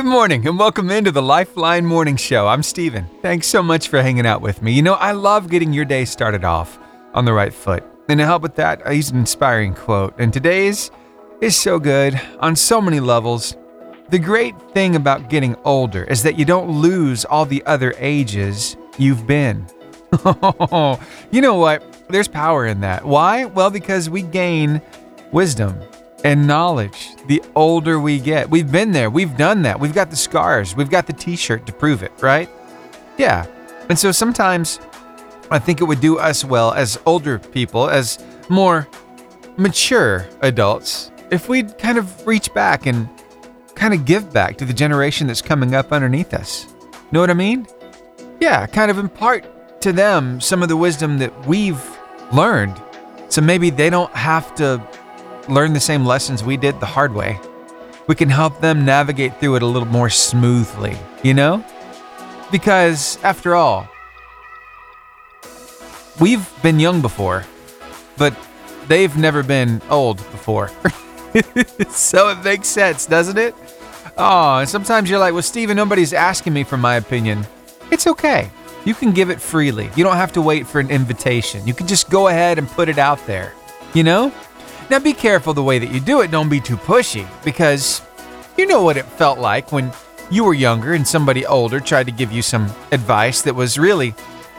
Good morning and welcome into the Lifeline Morning Show. I'm Steven. Thanks so much for hanging out with me. You know, I love getting your day started off on the right foot. And to help with that, I use an inspiring quote. And today's is so good on so many levels. The great thing about getting older is that you don't lose all the other ages you've been. you know what? There's power in that. Why? Well, because we gain wisdom and knowledge the older we get. We've been there, we've done that, we've got the scars, we've got the t shirt to prove it, right? Yeah. And so sometimes I think it would do us well as older people, as more mature adults, if we'd kind of reach back and kind of give back to the generation that's coming up underneath us. Know what I mean? Yeah, kind of impart to them some of the wisdom that we've learned. So maybe they don't have to learn the same lessons we did the hard way. We can help them navigate through it a little more smoothly, you know? Because after all, we've been young before, but they've never been old before. so it makes sense, doesn't it? Oh, and sometimes you're like, well, Steven, nobody's asking me for my opinion. It's okay. You can give it freely. You don't have to wait for an invitation. You can just go ahead and put it out there. You know? Now be careful the way that you do it. Don't be too pushy because you know what it felt like when you were younger and somebody older tried to give you some advice that was really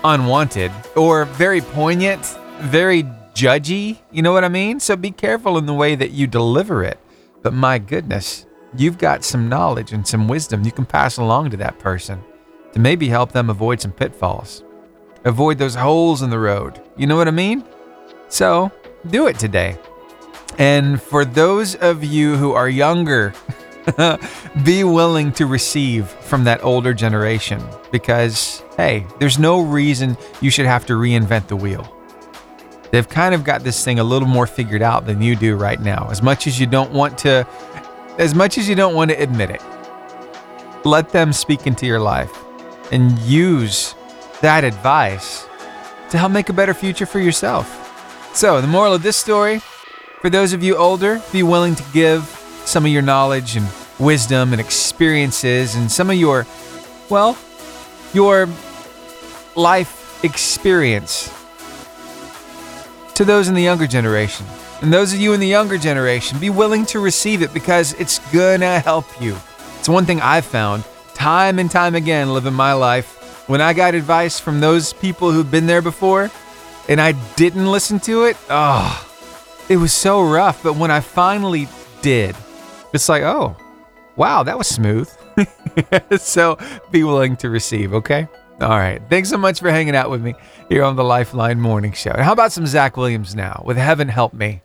unwanted or very poignant, very judgy. You know what I mean? So be careful in the way that you deliver it. But my goodness, you've got some knowledge and some wisdom you can pass along to that person to maybe help them avoid some pitfalls, avoid those holes in the road. You know what I mean? So do it today. And for those of you who are younger, be willing to receive from that older generation because, hey, there's no reason you should have to reinvent the wheel. They've kind of got this thing a little more figured out than you do right now, as much as you don't want to as much as you don't want to admit it. Let them speak into your life and use that advice to help make a better future for yourself. So, the moral of this story for those of you older, be willing to give some of your knowledge and wisdom and experiences and some of your, well, your life experience to those in the younger generation. And those of you in the younger generation, be willing to receive it because it's gonna help you. It's one thing I've found time and time again living my life. When I got advice from those people who've been there before and I didn't listen to it, oh, it was so rough. But when I finally did, it's like, oh, wow, that was smooth. so be willing to receive, okay? All right. Thanks so much for hanging out with me here on the Lifeline Morning Show. how about some Zach Williams now with Heaven Help Me?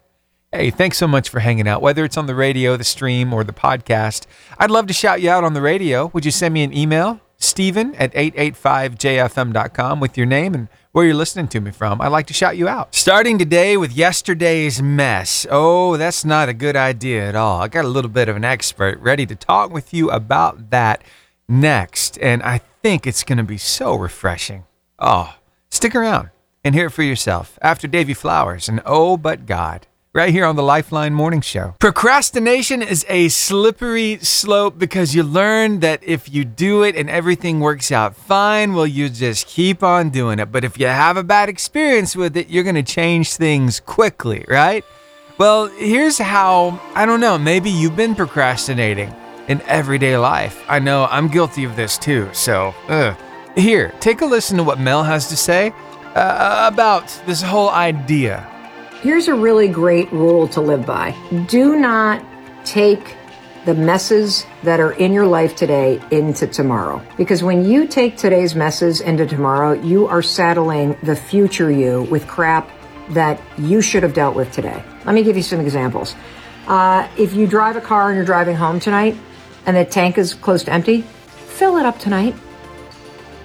Hey, thanks so much for hanging out, whether it's on the radio, the stream, or the podcast. I'd love to shout you out on the radio. Would you send me an email? Steven at 885jfm.com with your name and where you're listening to me from. I'd like to shout you out. Starting today with yesterday's mess. Oh, that's not a good idea at all. I got a little bit of an expert ready to talk with you about that next. And I think it's going to be so refreshing. Oh, stick around and hear it for yourself after Davy Flowers and Oh But God right here on the Lifeline Morning Show. Procrastination is a slippery slope because you learn that if you do it and everything works out fine, well, you just keep on doing it. But if you have a bad experience with it, you're going to change things quickly, right? Well, here's how I don't know, maybe you've been procrastinating in everyday life. I know I'm guilty of this too, so ugh. Here, take a listen to what Mel has to say uh, about this whole idea. Here's a really great rule to live by do not take the messes that are in your life today into tomorrow. Because when you take today's messes into tomorrow, you are saddling the future you with crap that you should have dealt with today. Let me give you some examples. Uh, if you drive a car and you're driving home tonight, and the tank is close to empty, fill it up tonight.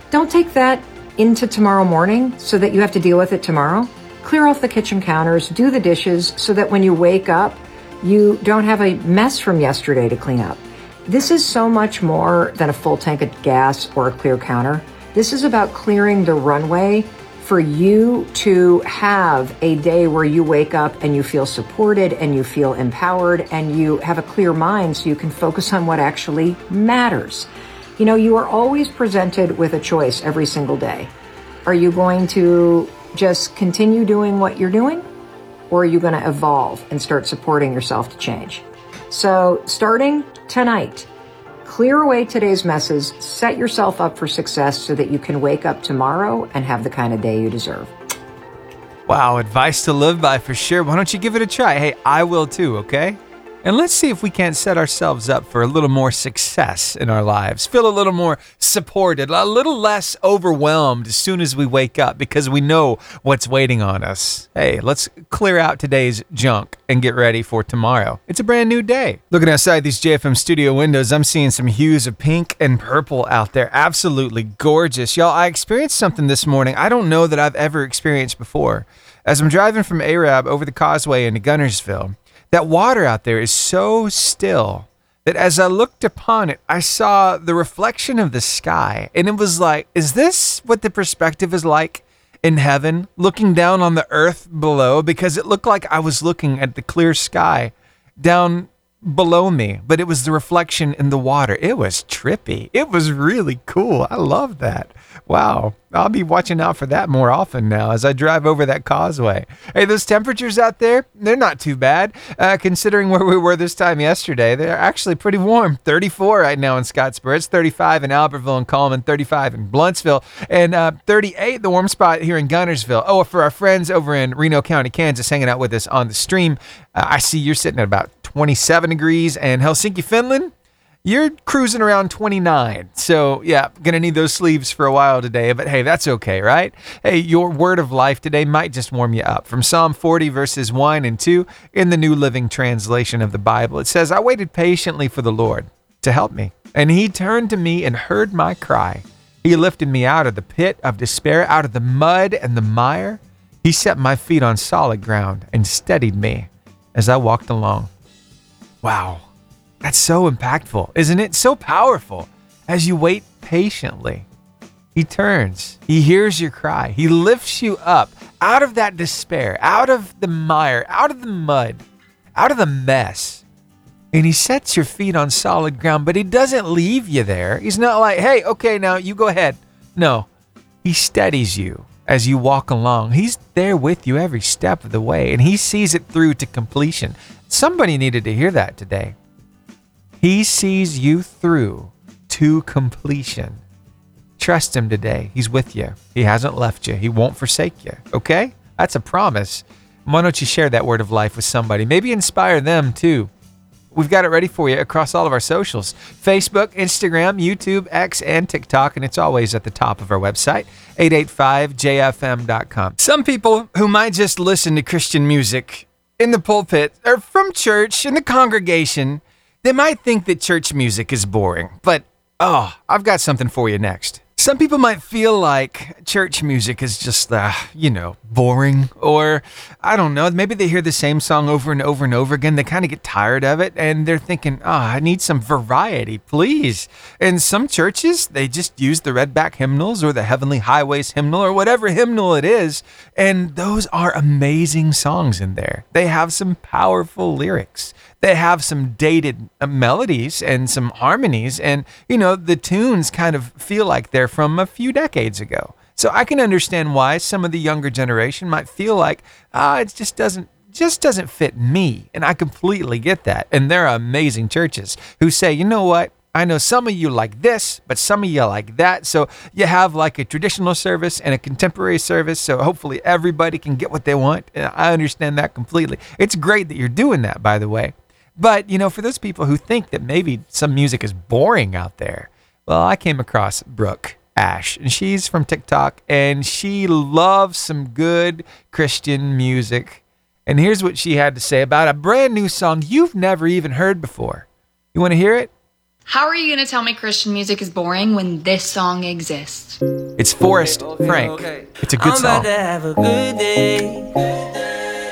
Don't take that into tomorrow morning so that you have to deal with it tomorrow. Clear off the kitchen counters, do the dishes so that when you wake up, you don't have a mess from yesterday to clean up. This is so much more than a full tank of gas or a clear counter. This is about clearing the runway for you to have a day where you wake up and you feel supported and you feel empowered and you have a clear mind so you can focus on what actually matters. You know, you are always presented with a choice every single day. Are you going to just continue doing what you're doing? Or are you going to evolve and start supporting yourself to change? So, starting tonight, clear away today's messes, set yourself up for success so that you can wake up tomorrow and have the kind of day you deserve. Wow, advice to live by for sure. Why don't you give it a try? Hey, I will too, okay? And let's see if we can't set ourselves up for a little more success in our lives. Feel a little more supported, a little less overwhelmed as soon as we wake up because we know what's waiting on us. Hey, let's clear out today's junk and get ready for tomorrow. It's a brand new day. Looking outside these JFM studio windows, I'm seeing some hues of pink and purple out there. Absolutely gorgeous. Y'all, I experienced something this morning I don't know that I've ever experienced before. As I'm driving from Arab over the causeway into Guntersville, that water out there is so still that as I looked upon it, I saw the reflection of the sky. And it was like, is this what the perspective is like in heaven, looking down on the earth below? Because it looked like I was looking at the clear sky down below me, but it was the reflection in the water. It was trippy. It was really cool. I love that. Wow. I'll be watching out for that more often now as I drive over that causeway. Hey, those temperatures out there, they're not too bad. Uh, considering where we were this time yesterday, they're actually pretty warm. 34 right now in Scottsboro. It's 35 in Albertville and Cullman, 35 in Blountsville, and uh, 38, the warm spot here in Guntersville. Oh, for our friends over in Reno County, Kansas, hanging out with us on the stream, uh, I see you're sitting at about 27 degrees, and Helsinki, Finland, you're cruising around 29. So, yeah, gonna need those sleeves for a while today, but hey, that's okay, right? Hey, your word of life today might just warm you up. From Psalm 40, verses 1 and 2 in the New Living Translation of the Bible, it says, I waited patiently for the Lord to help me, and he turned to me and heard my cry. He lifted me out of the pit of despair, out of the mud and the mire. He set my feet on solid ground and steadied me as I walked along. Wow. That's so impactful, isn't it? So powerful as you wait patiently. He turns, he hears your cry, he lifts you up out of that despair, out of the mire, out of the mud, out of the mess. And he sets your feet on solid ground, but he doesn't leave you there. He's not like, hey, okay, now you go ahead. No, he steadies you as you walk along. He's there with you every step of the way, and he sees it through to completion. Somebody needed to hear that today. He sees you through to completion. Trust Him today. He's with you. He hasn't left you. He won't forsake you. Okay? That's a promise. Why don't you share that word of life with somebody? Maybe inspire them too. We've got it ready for you across all of our socials Facebook, Instagram, YouTube, X, and TikTok. And it's always at the top of our website, 885jfm.com. Some people who might just listen to Christian music in the pulpit or from church in the congregation they might think that church music is boring, but oh, I've got something for you next. Some people might feel like church music is just, uh, you know, boring, or I don't know, maybe they hear the same song over and over and over again. They kind of get tired of it and they're thinking, oh, I need some variety, please. And some churches, they just use the Redback hymnals or the Heavenly Highways hymnal or whatever hymnal it is. And those are amazing songs in there. They have some powerful lyrics they have some dated uh, melodies and some harmonies and you know the tunes kind of feel like they're from a few decades ago so i can understand why some of the younger generation might feel like ah it just doesn't just doesn't fit me and i completely get that and there are amazing churches who say you know what I know some of you like this, but some of you like that. So you have like a traditional service and a contemporary service. So hopefully everybody can get what they want. And I understand that completely. It's great that you're doing that, by the way. But, you know, for those people who think that maybe some music is boring out there, well, I came across Brooke Ash, and she's from TikTok, and she loves some good Christian music. And here's what she had to say about a brand new song you've never even heard before. You want to hear it? How are you going to tell me Christian music is boring when this song exists? It's Forrest okay, Frank. Okay. It's a good I'm song. About to have a good day,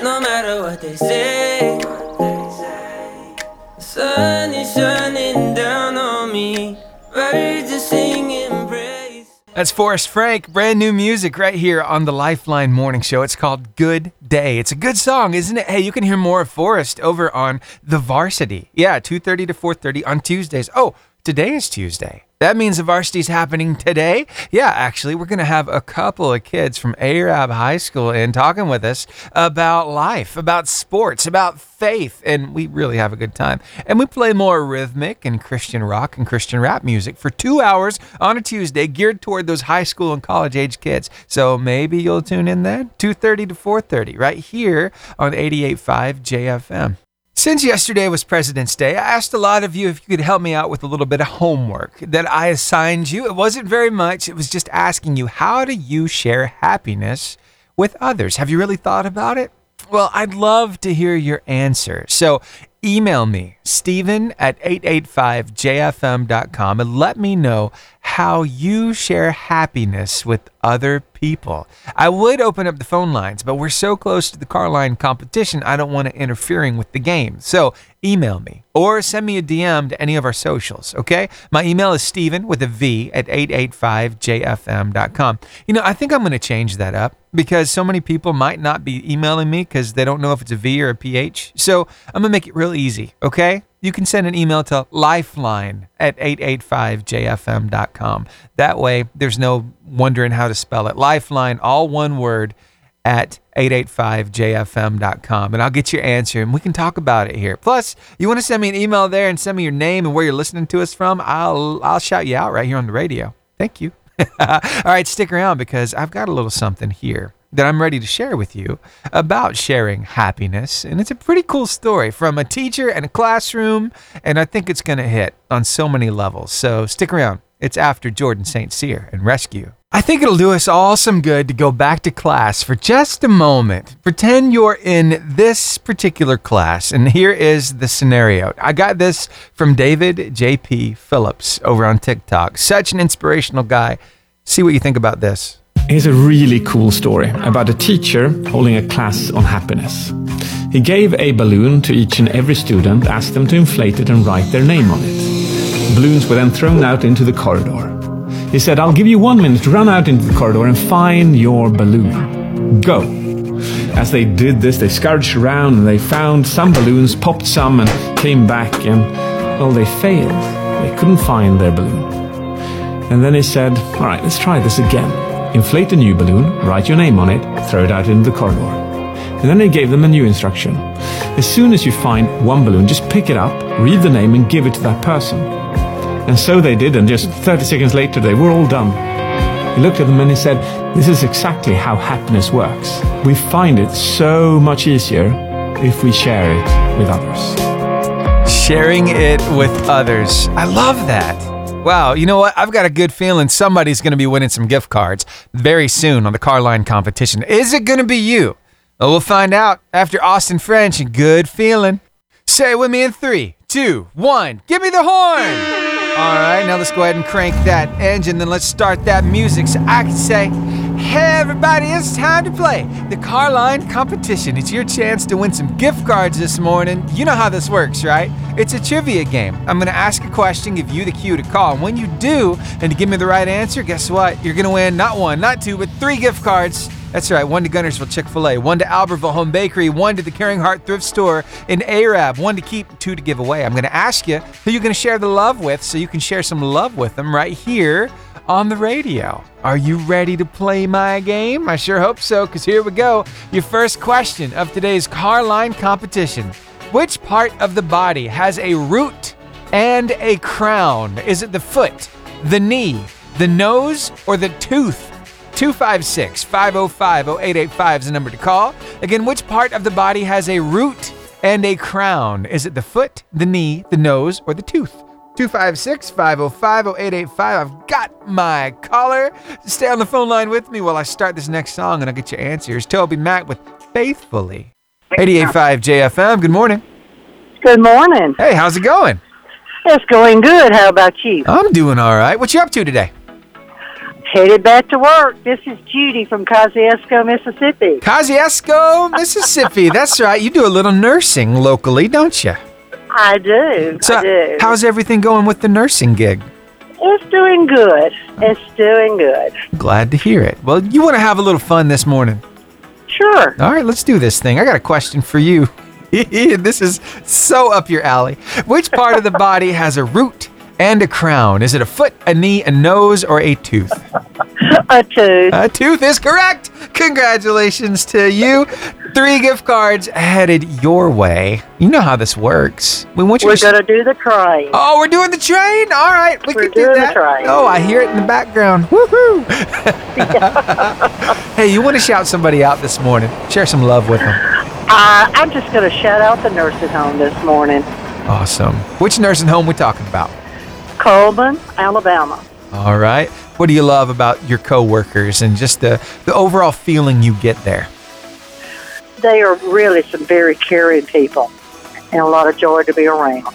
no matter what they say sun is shining down on me. Birds are singing praise. That's Forrest Frank, brand new music right here on the Lifeline Morning Show. It's called Good Day. It's a good song, isn't it? Hey, you can hear more of Forrest over on The Varsity. Yeah, 2:30 to 4:30 on Tuesdays. Oh, today is Tuesday. That means the varsity's happening today. Yeah, actually, we're going to have a couple of kids from Arab High School in talking with us about life, about sports, about faith, and we really have a good time. And we play more rhythmic and Christian rock and Christian rap music for two hours on a Tuesday, geared toward those high school and college age kids. So maybe you'll tune in then, 2:30 to 4:30, right here on 88.5 JFM. Since yesterday was President's Day, I asked a lot of you if you could help me out with a little bit of homework that I assigned you. It wasn't very much, it was just asking you how do you share happiness with others? Have you really thought about it? Well, I'd love to hear your answer. So email me, Steven at 885jfm.com, and let me know how you share happiness with other people. I would open up the phone lines, but we're so close to the car line competition, I don't want to interfering with the game. So email me or send me a DM to any of our socials, okay? My email is Steven with a V at 885jfm.com. You know, I think I'm going to change that up because so many people might not be emailing me because they don't know if it's a V or a PH. So I'm going to make it real easy, okay? You can send an email to lifeline at 885jfm.com. That way, there's no wondering how to spell it. Lifeline, all one word, at 885jfm.com and I'll get your answer and we can talk about it here. Plus, you want to send me an email there and send me your name and where you're listening to us from, I'll I'll shout you out right here on the radio. Thank you. All right, stick around because I've got a little something here that I'm ready to share with you about sharing happiness. And it's a pretty cool story from a teacher and a classroom, and I think it's going to hit on so many levels. So stick around. It's after Jordan St. Cyr and Rescue. I think it'll do us all some good to go back to class for just a moment. Pretend you're in this particular class, and here is the scenario. I got this from David J.P. Phillips over on TikTok. Such an inspirational guy. See what you think about this. Here's a really cool story about a teacher holding a class on happiness. He gave a balloon to each and every student, asked them to inflate it and write their name on it. Balloons were then thrown out into the corridor. He said, I'll give you one minute to run out into the corridor and find your balloon. Go. As they did this, they scoured around and they found some balloons, popped some, and came back, and, well, they failed. They couldn't find their balloon. And then he said, All right, let's try this again. Inflate a new balloon, write your name on it, throw it out into the corridor. And then he gave them a new instruction. As soon as you find one balloon, just pick it up, read the name, and give it to that person. And so they did, and just 30 seconds later, they were all done. He looked at them and he said, This is exactly how happiness works. We find it so much easier if we share it with others. Sharing it with others. I love that. Wow, you know what? I've got a good feeling somebody's going to be winning some gift cards very soon on the car line competition. Is it going to be you? Well, we'll find out after Austin French and Good Feeling. Say it with me in three, two, one. Give me the horn! All right, now let's go ahead and crank that engine, then let's start that music so I can say, Hey everybody, it's time to play the Carline competition. It's your chance to win some gift cards this morning. You know how this works, right? It's a trivia game. I'm gonna ask a question, give you the cue to call. And when you do, and to give me the right answer, guess what? You're gonna win not one, not two, but three gift cards that's right, one to Guntersville Chick fil A, one to Albertville Home Bakery, one to the Caring Heart Thrift Store in Arab, one to keep, two to give away. I'm to ask you who you're to share the love with so you can share some love with them right here on the radio. Are you ready to play my game? I sure hope so, because here we go. Your first question of today's car line competition Which part of the body has a root and a crown? Is it the foot, the knee, the nose, or the tooth? 256 505 0885 is the number to call. Again, which part of the body has a root and a crown? Is it the foot, the knee, the nose, or the tooth? 256 505 0885. I've got my caller. Stay on the phone line with me while I start this next song and I'll get your answers. Toby Mac with Faithfully. 885 JFM, good morning. Good morning. Hey, how's it going? It's going good. How about you? I'm doing all right. What you up to today? Headed back to work. This is Judy from Kosciusko, Mississippi. Kosciusko, Mississippi. That's right. You do a little nursing locally, don't you? I do. So, I do. how's everything going with the nursing gig? It's doing good. It's doing good. Glad to hear it. Well, you want to have a little fun this morning. Sure. All right, let's do this thing. I got a question for you. this is so up your alley. Which part of the body has a root and a crown? Is it a foot, a knee, a nose, or a tooth? A tooth. A tooth is correct. Congratulations to you. Three gift cards headed your way. You know how this works. We want you We're to. going to do the train. Oh, we're doing the train. All right, we We're can do that. train. Oh, I hear it in the background. Woohoo! hey, you want to shout somebody out this morning? Share some love with them. Uh, I'm just going to shout out the nursing home this morning. Awesome. Which nursing home we talking about? Cullman, Alabama. All right. What do you love about your coworkers and just the the overall feeling you get there? They are really some very caring people and a lot of joy to be around.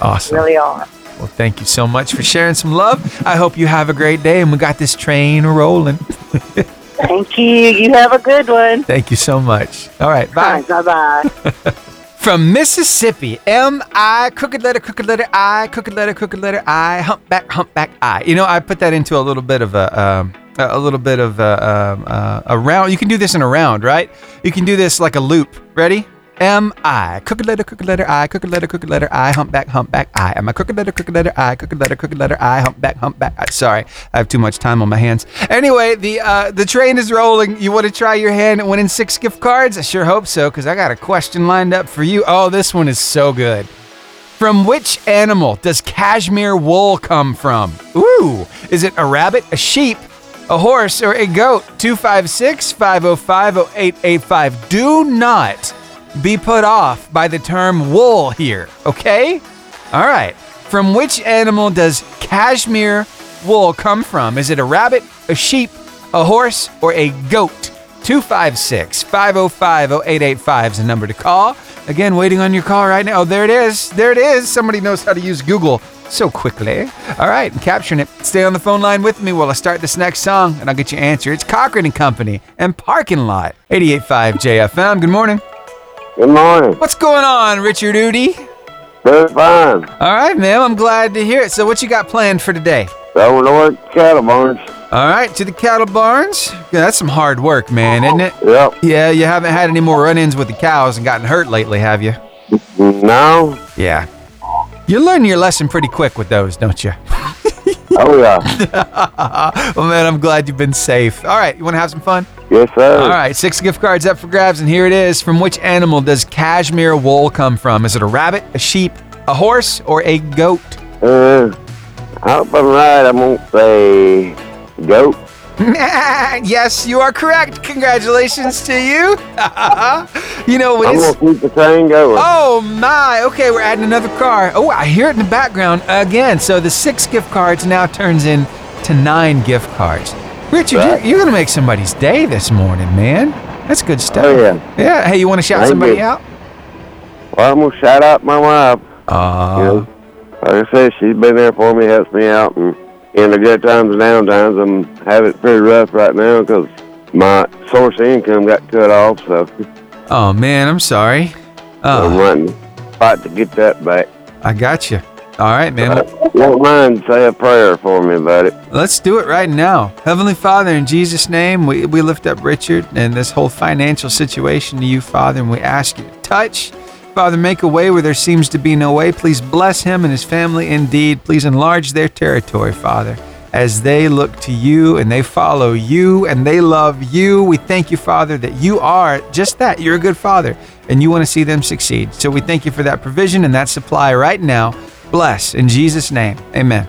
Awesome. Really are. Well, thank you so much for sharing some love. I hope you have a great day and we got this train rolling. Thank you. You have a good one. Thank you so much. All right. Bye. Bye bye. From Mississippi, M I, crooked letter, crooked letter I, crooked letter, crooked letter I, humpback, humpback I. You know, I put that into a little bit of a, um, a a little bit of a, um, uh, a round. You can do this in a round, right? You can do this like a loop. Ready? M I, crooked letter, crooked letter I, crooked letter, crooked letter I, humpback, humpback I. Am I crooked letter, crooked letter I, crooked letter, crooked letter I, humpback, humpback I. Sorry, I have too much time on my hands. Anyway, the uh, the train is rolling. You want to try your hand at winning six gift cards? I sure hope so, because I got a question lined up for you. Oh, this one is so good. From which animal does cashmere wool come from? Ooh, is it a rabbit, a sheep, a horse, or a goat? 256 505 0885. Do not be put off by the term wool here, okay? All right. From which animal does cashmere wool come from? Is it a rabbit, a sheep, a horse, or a goat? 256 505 0885 is the number to call. Again, waiting on your call right now. Oh, there it is. There it is. Somebody knows how to use Google so quickly. All right, I'm capturing it. Stay on the phone line with me while I start this next song, and I'll get your answer. It's Cochren and Company and Parking Lot. 88.5 JFM. Good morning. Good morning. What's going on, Richard Udi? Doing fine. All right, ma'am. I'm glad to hear it. So, what you got planned for today? Going to work cattle barns. All right, to the cattle barns. Yeah, that's some hard work, man, isn't it? Yep. Yeah, you haven't had any more run-ins with the cows and gotten hurt lately, have you? No. Yeah. You learn your lesson pretty quick with those, don't you? Oh yeah. well, man, I'm glad you've been safe. All right, you want to have some fun? Yes, sir. All right, six gift cards up for grabs, and here it is. From which animal does cashmere wool come from? Is it a rabbit, a sheep, a horse, or a goat? Uh, I hope I'm right. I'm gonna say goat. yes, you are correct. Congratulations to you. you know, when I'm gonna keep the train going. Oh my! Okay, we're adding another car. Oh, I hear it in the background again. So the six gift cards now turns in to nine gift cards. Richard, Right. you're, you're gonna make somebody's day this morning, man. That's good stuff. Oh, yeah. Yeah. Hey, you want to shout Thank somebody you. out? Well, I'm gonna shout out my wife. Uh, You know, like I said, she's been there for me, helps me out, and in the good times and down times, I'm having it pretty rough right now because my source of income got cut off. So oh man, I'm sorry. Uh, I'm running fight to get that back. I got you. All right, man. Won't mind say a prayer for me about it. Let's do it right now. Heavenly Father, in Jesus' name, we, we lift up Richard and this whole financial situation to you, Father, and we ask you to touch. Father, make a way where there seems to be no way. Please bless him and his family indeed. Please enlarge their territory, Father, as they look to you and they follow you and they love you. We thank you, Father, that you are just that. You're a good Father and you want to see them succeed. So we thank you for that provision and that supply right now. Bless in Jesus' name. Amen.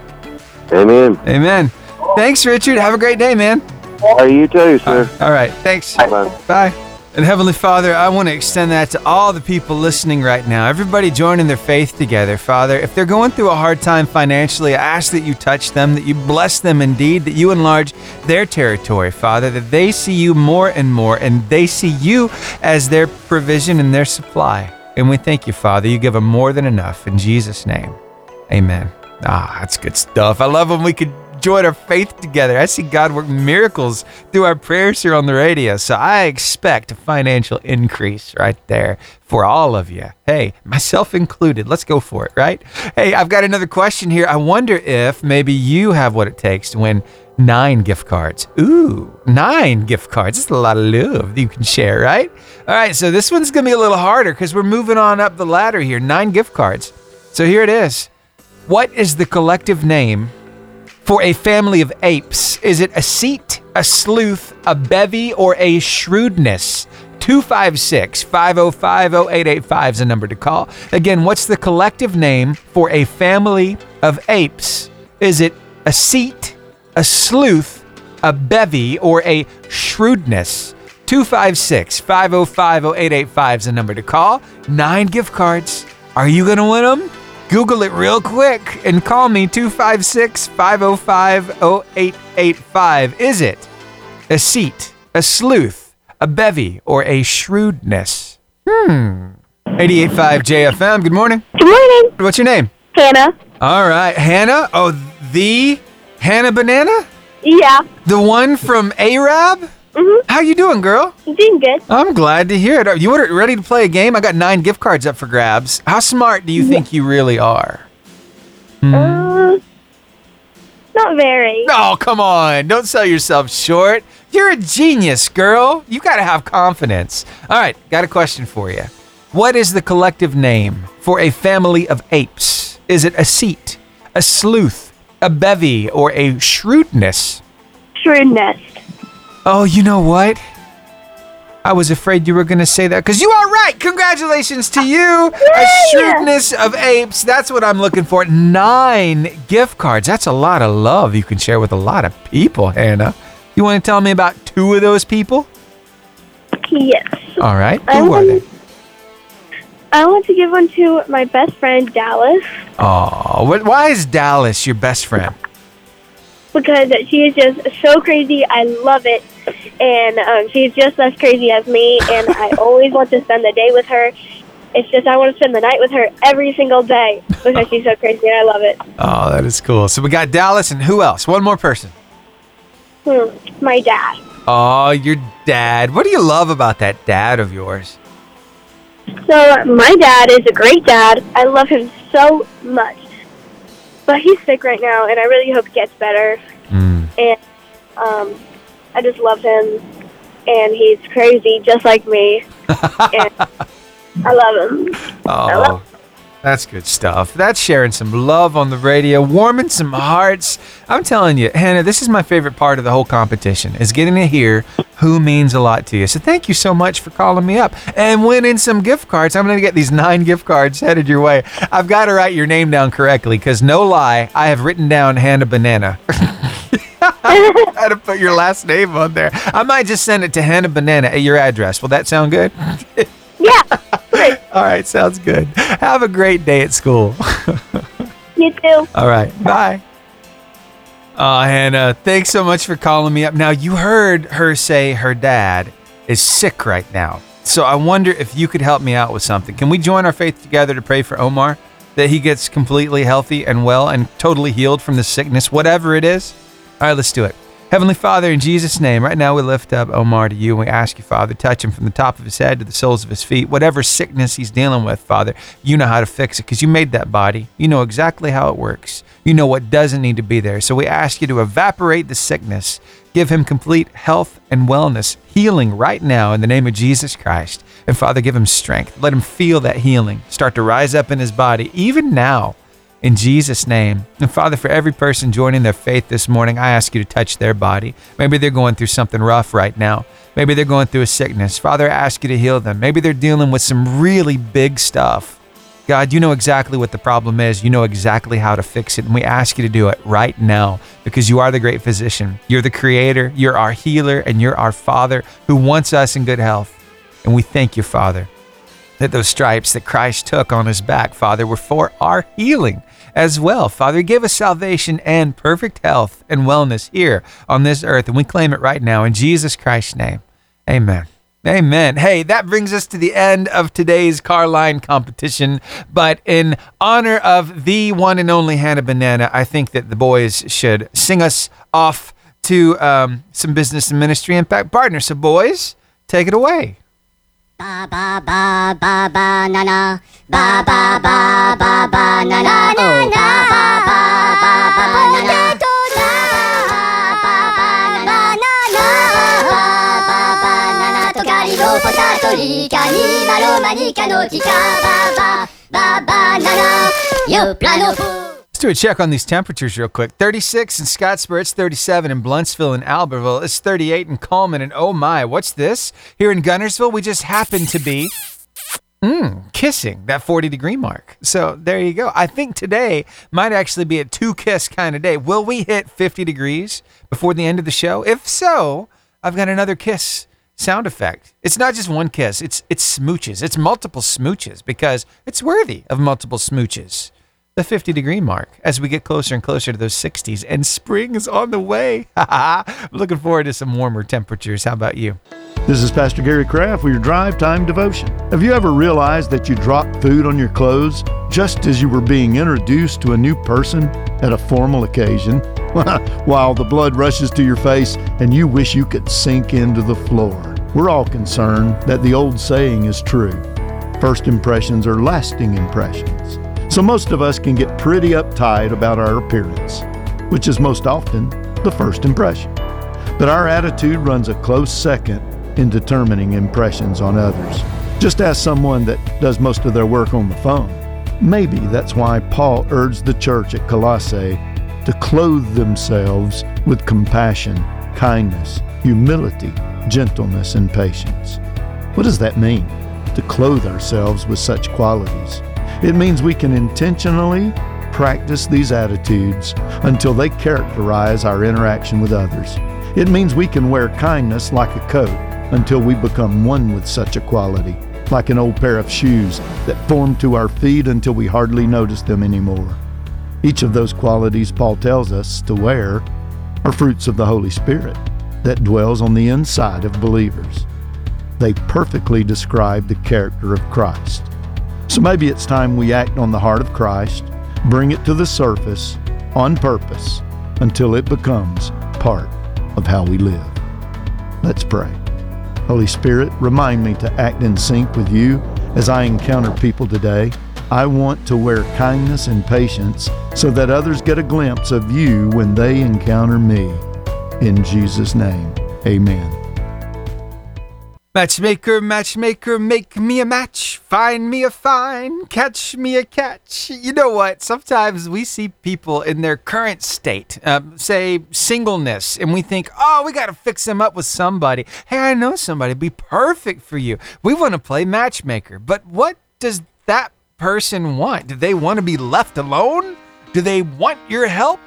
Amen. Amen. Thanks, Richard. Have a great day, man. Hey, you too, sir. All right. Thanks. Bye. Bye. And Heavenly Father, I want to extend that to all the people listening right now. Everybody joining their faith together, Father. If they're going through a hard time financially, I ask that you touch them, that you bless them indeed, that you enlarge their territory, Father, that they see you more and more, and they see you as their provision and their supply. And we thank you, Father. You give them more than enough. In Jesus' name, amen. Ah, that's good stuff. I love when we could join our faith together. I see God work miracles through our prayers here on the radio. So I expect a financial increase right there for all of you. Hey, myself included. Let's go for it, right? Hey, I've got another question here. I wonder if maybe you have what it takes to win nine gift cards. Ooh, nine gift cards. That's a lot of love you can share, right? All right, so this one's going to be a little harder because we're moving on up the ladder here. Nine gift cards. So here it is. What is the collective name for a family of apes? Is it a seat, a sleuth, a bevy, or a shrewdness? 256 505 0885 is the number to call. Again, what's the collective name for a family of apes? Is it a seat, a sleuth, a bevy, or a shrewdness? 256 505 0885 is the number to call. Nine gift cards. Are you going to win them? Google it real quick and call me 256 505 0885. Is it a seat, a sleuth, a bevy, or a shrewdness? Hmm. 885 JFM, good morning. Good morning, What's your name? Hannah. All right, Hannah. Oh, the Hannah Banana? Yeah, The one from Arab? Mhm. How you doing, girl? I'm doing good. I'm glad to hear it. Are you ready to play a game? I got nine gift cards up for grabs. How smart do you think you really are? Uh, not very. Oh, come on. Don't sell yourself short. You're a genius, girl. You got to have confidence. All right, got a question for you. What is the collective name for a family of apes? Is it a seat, a sleuth, a bevy, or a shrewdness? Shrewdness. Oh, you know what? I was afraid you were going to say that because you are right. Congratulations to you. A shrewdness of apes. That's what I'm looking for. Nine gift cards. That's a lot of love you can share with a lot of people, Hannah. You want to tell me about two of those people? Yes. All right. Who are they? I want to give one to my best friend Dallas Oh, why is Dallas your best friend? Because she is just so crazy. I love it, and um, she's just as crazy as me. And I always want to spend the day with her. It's just I want to spend the night with her every single day because she's so crazy, and I love it. Oh, that is cool. So we got Dallas and who else? One more person. Hmm. My dad. Oh, your dad. What do you love about that dad of yours? So my dad is a great dad. I love him so much. But he's sick right now, and I really hope he gets better. Mm. And um, I just love him, and he's crazy just like me. and I love him. Oh, that's good stuff. That's sharing some love on the radio, warming some hearts. I'm telling you, Hannah, this is my favorite part of the whole competition is getting to hear who means a lot to you. So thank you so much for calling me up and winning some gift cards. I'm going to get these nine gift cards headed your way. I've got to write your name down correctly because no lie, I have written down Hannah Banana. I had to put your last name on there. I might just send it to Hannah Banana at your address. Will that sound good? Yeah, All right, sounds good. Have a great day at school. you too. All right, bye. Oh, Hannah, thanks so much for calling me up. Now, you heard her say her dad is sick right now. So I wonder if you could help me out with something. Can we join our faith together to pray for Omar that he gets completely healthy and well and totally healed from the sickness, whatever it is? All right, let's do it. Heavenly Father, in Jesus' name, right now we lift up Omar to you and we ask you, Father, touch him from the top of his head to the soles of his feet. Whatever sickness he's dealing with, Father, you know how to fix it because you made that body. You know exactly how it works. You know what doesn't need to be there. So we ask you to evaporate the sickness, give him complete health and wellness, healing right now in the name of Jesus Christ. And Father, give him strength. Let him feel that healing start to rise up in his body, even now in Jesus' name. And Father, for every person joining their faith this morning, I ask you to touch their body. Maybe they're going through something rough right now. Maybe they're going through a sickness. Father, I ask you to heal them. Maybe they're dealing with some really big stuff. God, you know exactly what the problem is. You know exactly how to fix it. And we ask you to do it right now because you are the great physician. You're the creator, you're our healer, and you're our Father who wants us in good health. And we thank you, Father that those stripes that Christ took on his back, Father, were for our healing as well. Father, give us salvation and perfect health and wellness here on this earth. And we claim it right now in Jesus Christ's name. Amen. Amen. Hey, that brings us to the end of today's car line competition. But in honor of the one and only Hannah Banana, I think that the boys should sing us off to um, some business and ministry impact partners. So, boys, take it away. Ba ba ba ba ba na na. Ba ba ba ba ba na na. Oh. Ba ba ba ba ba na na. Potatonica, ni malomani, canotica, ba ba ba ba na na. Yo plano fou. Let's do a check on these temperatures real quick. 36 in Scottsboro, it's 37 in Blountsville and Albertville, it's 38 in Cullman, and oh my, what's this? Here in Guntersville, we just happen to be mm, kissing that 40 degree mark. So there you go. I think today might actually be a two kiss kind of day. Will we hit 50 degrees before the end of the show? If so, I've got another kiss sound effect. It's not just one kiss, it's it's smooches. It's multiple smooches because it's worthy of multiple smooches. The 50 degree mark as we get closer and closer to those 60s and spring is on the way. I'm Looking forward to some warmer temperatures. How about you? This is Pastor Gary Kraft with your Drive Time Devotion. Have you ever realized that you dropped food on your clothes just as you were being introduced to a new person at a formal occasion? While the blood rushes to your face and you wish you could sink into the floor. We're all concerned that the old saying is true first impressions are lasting impressions. So most of us can get pretty uptight about our appearance, which is most often the first impression. But our attitude runs a close second in determining impressions on others. Just ask someone that does most of their work on the phone. Maybe that's why Paul urged the church at Colossae to clothe themselves with compassion, kindness, humility, gentleness, and patience. What does that mean? To clothe ourselves with such qualities. It means we can intentionally practice these attitudes until they characterize our interaction with others. It means we can wear kindness like a coat until we become one with such a quality, like an old pair of shoes that form to our feet until we hardly notice them anymore. Each of those qualities Paul tells us to wear are fruits of the Holy Spirit that dwells on the inside of believers. They perfectly describe the character of Christ. So maybe it's time we act on the heart of Christ, bring it to the surface on purpose until it becomes part of how we live. Let's pray. Holy Spirit, remind me to act in sync with you as I encounter people today. I want to wear kindness and patience so that others get a glimpse of you when they encounter me. In Jesus' name, amen. Matchmaker, matchmaker, make me a match. Find me a fine, catch me a catch. You know what? Sometimes we see people in their current state, um, say singleness, and we think, oh, we got to fix them up with somebody. Hey, I know somebody be perfect for you. We want to play matchmaker. But what does that person want? Do they want to be left alone? Do they want your help?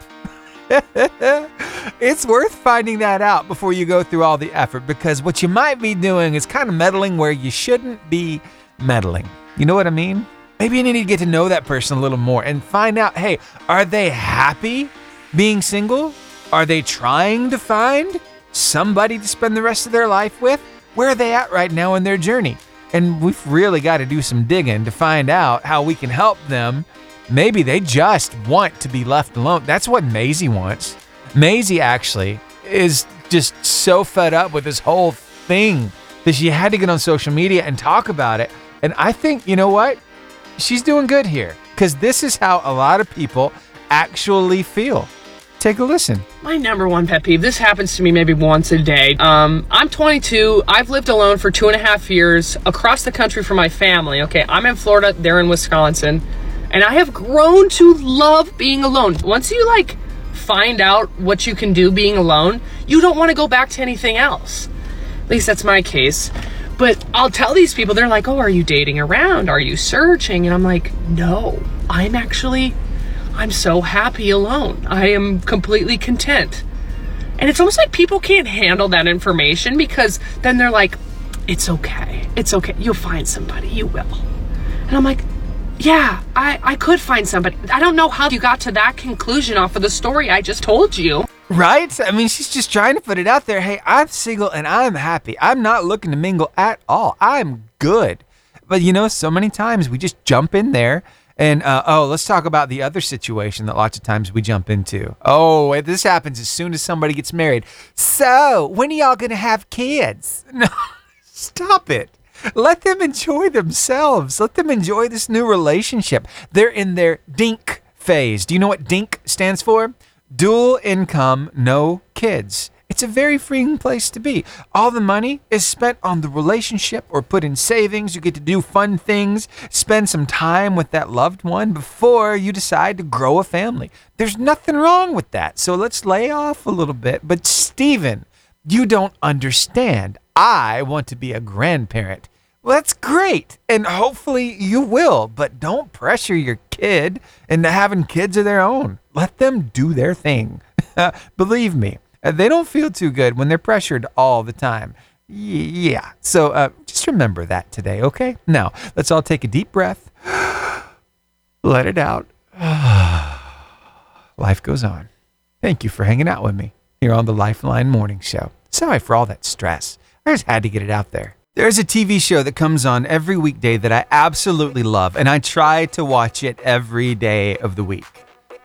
it's worth finding that out before you go through all the effort because what you might be doing is kind of meddling where you shouldn't be meddling. You know what I mean? Maybe you need to get to know that person a little more and find out hey, are they happy being single? Are they trying to find somebody to spend the rest of their life with? Where are they at right now in their journey? And we've really got to do some digging to find out how we can help them Maybe they just want to be left alone. That's what Maisie wants. Maisie actually is just so fed up with this whole thing that she had to get on social media and talk about it. And I think, you know what? She's doing good here because this is how a lot of people actually feel. Take a listen. My number one pet peeve. This happens to me maybe once a day. Um, I'm 22. I've lived alone for two and a half years across the country from my family. Okay, I'm in Florida. They're in Wisconsin. And I have grown to love being alone. Once you like find out what you can do being alone, you don't want to go back to anything else. At least that's my case. But I'll tell these people, they're like, oh, are you dating around? Are you searching? And I'm like, no, I'm actually, I'm so happy alone. I am completely content. And it's almost like people can't handle that information because then they're like, it's okay. It's okay. You'll find somebody. You will. And I'm like, yeah, I, I could find somebody. I don't know how you got to that conclusion off of the story I just told you. Right? I mean, she's just trying to put it out there. Hey, I'm single and I'm happy. I'm not looking to mingle at all. I'm good. But you know, so many times we just jump in there and, uh, oh, let's talk about the other situation that lots of times we jump into. Oh, this happens as soon as somebody gets married. So, when are y'all going to have kids? No, stop it. Let them enjoy themselves. Let them enjoy this new relationship. They're in their dink phase. Do you know what dink stands for? Dual income, no kids. It's a very freeing place to be. All the money is spent on the relationship or put in savings. You get to do fun things, spend some time with that loved one before you decide to grow a family. There's nothing wrong with that. So let's lay off a little bit. But, Steven, you don't understand. I want to be a grandparent. Well, that's great. And hopefully you will, but don't pressure your kid into having kids of their own. Let them do their thing. Believe me, they don't feel too good when they're pressured all the time. Yeah. So uh, just remember that today, okay? Now, let's all take a deep breath. Let it out. Life goes on. Thank you for hanging out with me here on the Lifeline Morning Show. Sorry for all that stress. I just had to get it out there. There's a TV show that comes on every weekday that I absolutely love, and I try to watch it every day of the week.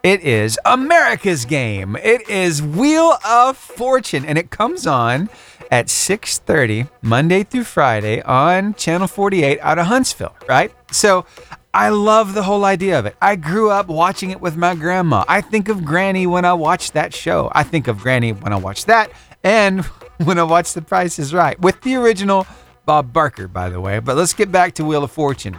It is America's Game. It is Wheel of Fortune, and it comes on at 6:30 Monday through Friday on Channel 48 out of Huntsville, right? So I love the whole idea of it. I grew up watching it with my grandma. I think of Granny when I watch that show. I think of Granny when I watch that, and when I watch The Price is Right with the original Bob Barker, by the way. But let's get back to Wheel of Fortune.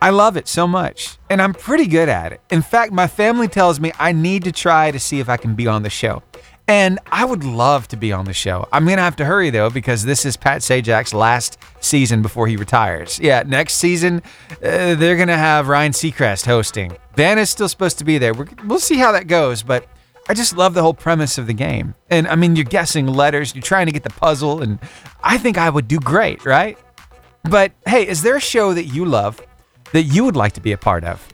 I love it so much, and I'm pretty good at it. In fact, my family tells me I need to try to see if I can be on the show. And I would love to be on the show. I'm going to have to hurry though, because this is Pat Sajak's last season before he retires. Yeah, next season, uh, they're going to have Ryan Seacrest hosting. Van is still supposed to be there. We're, we'll see how that goes, but I just love the whole premise of the game. And I mean, you're guessing letters, you're trying to get the puzzle, and I think I would do great, right? But hey, is there a show that you love that you would like to be a part of?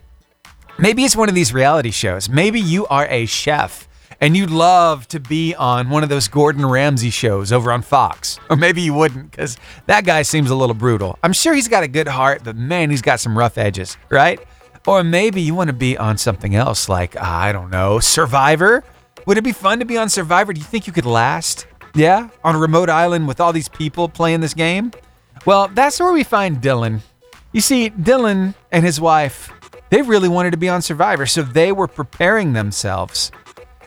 Maybe it's one of these reality shows. Maybe you are a chef and you'd love to be on one of those Gordon Ramsay shows over on Fox. Or maybe you wouldn't because that guy seems a little brutal. I'm sure he's got a good heart, but man, he's got some rough edges, right? Or maybe you want to be on something else like, I don't know, Survivor? Would it be fun to be on Survivor? Do you think you could last? Yeah? On a remote island with all these people playing this game? Well, that's where we find Dylan. You see, Dylan and his wife, they really wanted to be on Survivor, so they were preparing themselves.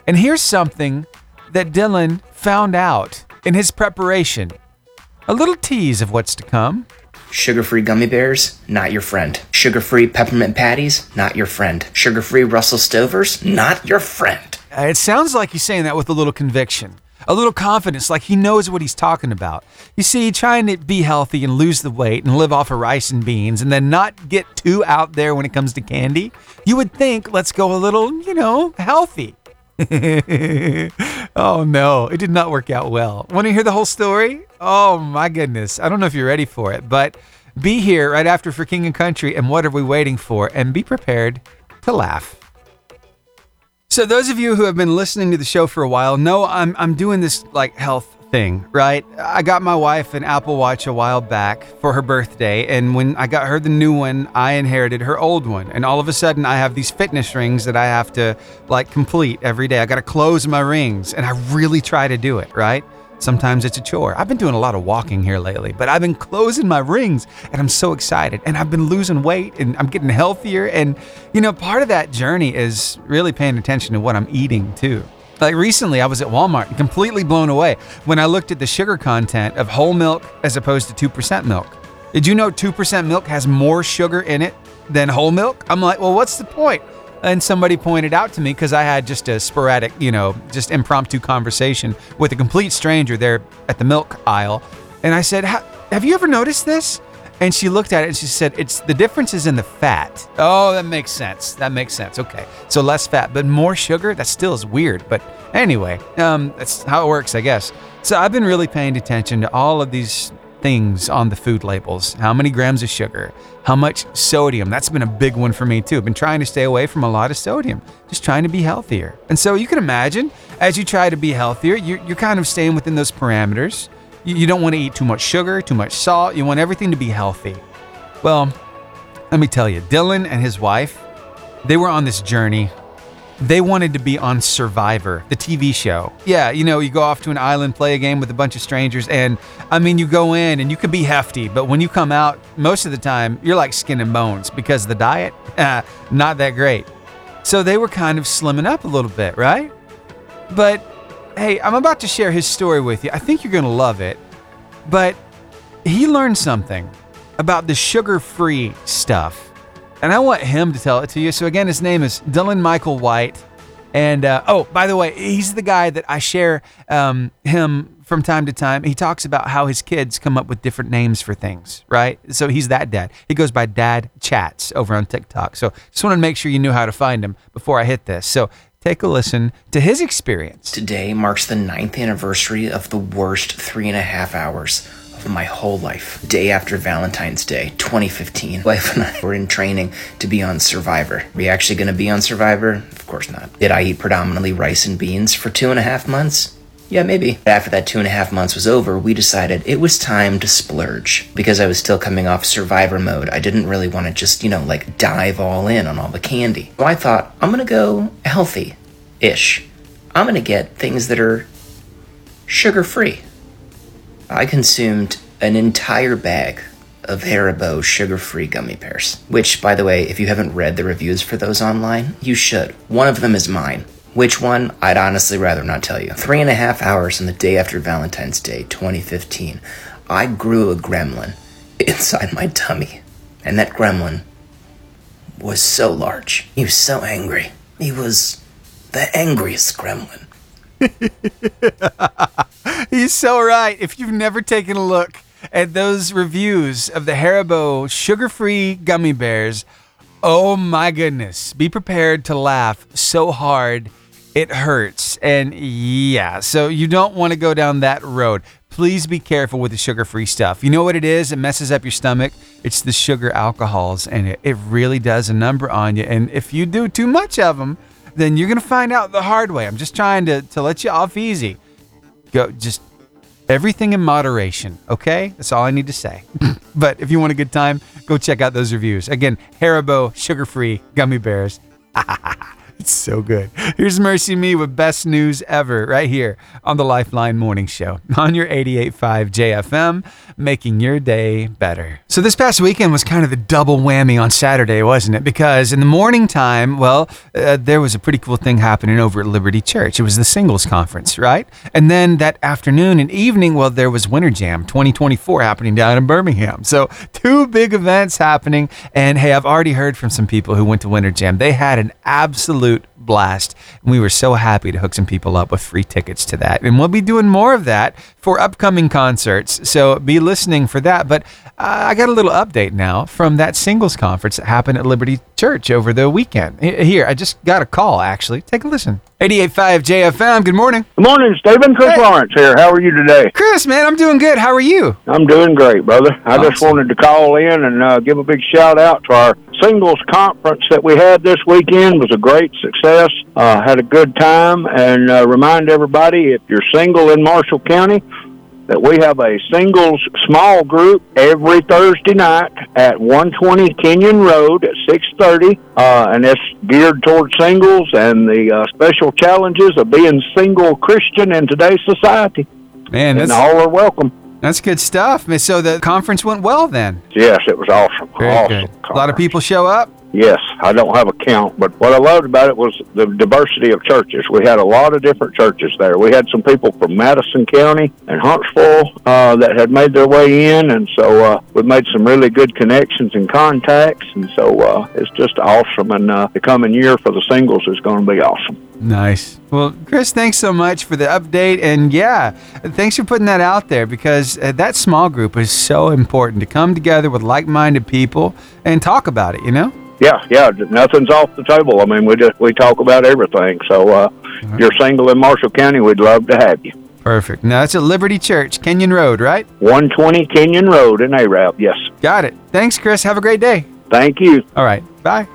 And here's something that Dylan found out in his preparation a little tease of what's to come. Sugar free gummy bears, not your friend. Sugar free peppermint patties, not your friend. Sugar free Russell Stovers, not your friend. Uh, It sounds like he's saying that with a little conviction, a little confidence, like he knows what he's talking about. You see, trying to be healthy and lose the weight and live off of rice and beans and then not get too out there when it comes to candy, you would think, let's go a little, you know, healthy. oh no, it did not work out well. Want to hear the whole story? Oh my goodness. I don't know if you're ready for it, but be here right after for King and Country and what are we waiting for? And be prepared to laugh. So those of you who have been listening to the show for a while know I'm I'm doing this like health thing, right? I got my wife an Apple Watch a while back for her birthday, and when I got her the new one, I inherited her old one. And all of a sudden I have these fitness rings that I have to like complete every day. I got to close my rings, and I really try to do it, right? Sometimes it's a chore. I've been doing a lot of walking here lately, but I've been closing my rings and I'm so excited. And I've been losing weight and I'm getting healthier. And, you know, part of that journey is really paying attention to what I'm eating too. Like recently, I was at Walmart and completely blown away when I looked at the sugar content of whole milk as opposed to 2% milk. Did you know 2% milk has more sugar in it than whole milk? I'm like, well, what's the point? And somebody pointed out to me because I had just a sporadic, you know, just impromptu conversation with a complete stranger there at the milk aisle. And I said, Have you ever noticed this? And she looked at it and she said, It's the difference is in the fat. Oh, that makes sense. That makes sense. Okay. So less fat, but more sugar? That still is weird. But anyway, um, that's how it works, I guess. So I've been really paying attention to all of these things on the food labels. How many grams of sugar? How much sodium? That's been a big one for me too. I've been trying to stay away from a lot of sodium, just trying to be healthier. And so you can imagine as you try to be healthier, you're, you're kind of staying within those parameters. You, don't want to eat too much sugar, too much salt. You want everything to be healthy. Well, let me tell you, Dylan and his wife, they were on this journey they wanted to be on Survivor, the TV show. Yeah, you know, you go off to an island, play a game with a bunch of strangers, and I mean, you go in and you can be hefty, but when you come out, most of the time, you're like skin and bones because the diet, uh, not that great. So they were kind of slimming up a little bit, right? But hey, I'm about to share his story with you. I think you're going to love it. But he learned something about the sugar free stuff and I want him to tell it to you. So again, his name is Dylan Michael White. And uh, oh, by the way, he's the guy that I share um, him from time to time. He talks about how his kids come up with different names for things, right? So he's that dad. He goes by Dad Chats over on TikTok. So just wanted to make sure you knew how to find him before I hit this. So take a listen to his experience. Today marks the ninth anniversary of the worst three and a half hours of my whole life. Day after Valentine's Day, 2015, wife and I were in training to be on Survivor. Are we actually going to be on Survivor? Of course not. Did I eat predominantly rice and beans for two and a half months? Yeah, maybe. After that two and a half months was over, we decided it was time to splurge. Because I was still coming off survivor mode, I didn't really want to just, you know, like dive all in on all the candy. So I thought, I'm gonna go healthy ish. I'm gonna get things that are sugar free. I consumed an entire bag of Haribo sugar free gummy bears. Which, by the way, if you haven't read the reviews for those online, you should. One of them is mine. Which one, I'd honestly rather not tell you. Three and a half hours on the day after Valentine's Day 2015, I grew a gremlin inside my tummy. And that gremlin was so large. He was so angry. He was the angriest gremlin. He's so right. If you've never taken a look at those reviews of the Haribo sugar free gummy bears, oh my goodness, be prepared to laugh so hard it hurts. And yeah, so you don't want to go down that road. Please be careful with the sugar free stuff. You know what it is? It messes up your stomach. It's the sugar alcohols, and it, it really does a number on you. And if you do too much of them, then you're going to find out the hard way. I'm just trying to, to let you off easy. Go, just everything in moderation, okay? That's all I need to say. but if you want a good time, go check out those reviews. Again, Haribo sugar free gummy bears. It's so good. Here's MercyMe with best news ever right here on the Lifeline Morning Show on your 88.5 JFM, making your day better. So this past weekend was kind of the double whammy on Saturday, wasn't it? Because in the morning time, well, uh, there was a pretty cool thing happening over at Liberty Church. It was the singles conference, right? And then that afternoon and evening, well, there was Winter Jam 2024 happening down in Birmingham. So two big events happening. And hey, I've already heard from some people who went to Winter Jam. They had an absolute blast. And we were so happy to hook some people up with free tickets to that. And we'll be doing more of that for upcoming concerts. So be listening for that. But uh, I got a little update now from that singles conference that happened at Liberty Church over the weekend. Here, I just got a call actually. Take a listen. 88.5 JFM. Good morning. Good morning, Steven. Chris hey. Lawrence here. How are you today? Chris, man, I'm doing good. How are you? I'm doing great, brother. I awesome. just wanted to call in and uh, give a big shout out to our singles conference that we had this weekend. It was a great success. Uh, had a good time and uh, remind everybody if you're single in Marshall County, that we have a singles small group every Thursday night at 120 Kenyon Road at 6:30, uh, and it's geared towards singles and the uh, special challenges of being single Christian in today's society. Man, and all are welcome. That's good stuff. So the conference went well then. Yes, it was awesome. Very awesome good. Conference. A lot of people show up. Yes, I don't have a count, but what I loved about it was the diversity of churches. We had a lot of different churches there. We had some people from Madison County and Huntsville uh, that had made their way in, and so uh, we made some really good connections and contacts, and so uh, it's just awesome. And uh, the coming year for the singles is going to be awesome. Nice. Well, Chris, thanks so much for the update. And yeah, thanks for putting that out there because uh, that small group is so important to come together with like minded people and talk about it, you know? Yeah, yeah, nothing's off the table. I mean, we just we talk about everything. So, uh, right. you're single in Marshall County, we'd love to have you. Perfect. Now that's at Liberty Church, Kenyon Road, right? 120 Kenyon Road in Arab. Yes. Got it. Thanks, Chris. Have a great day. Thank you. All right. Bye.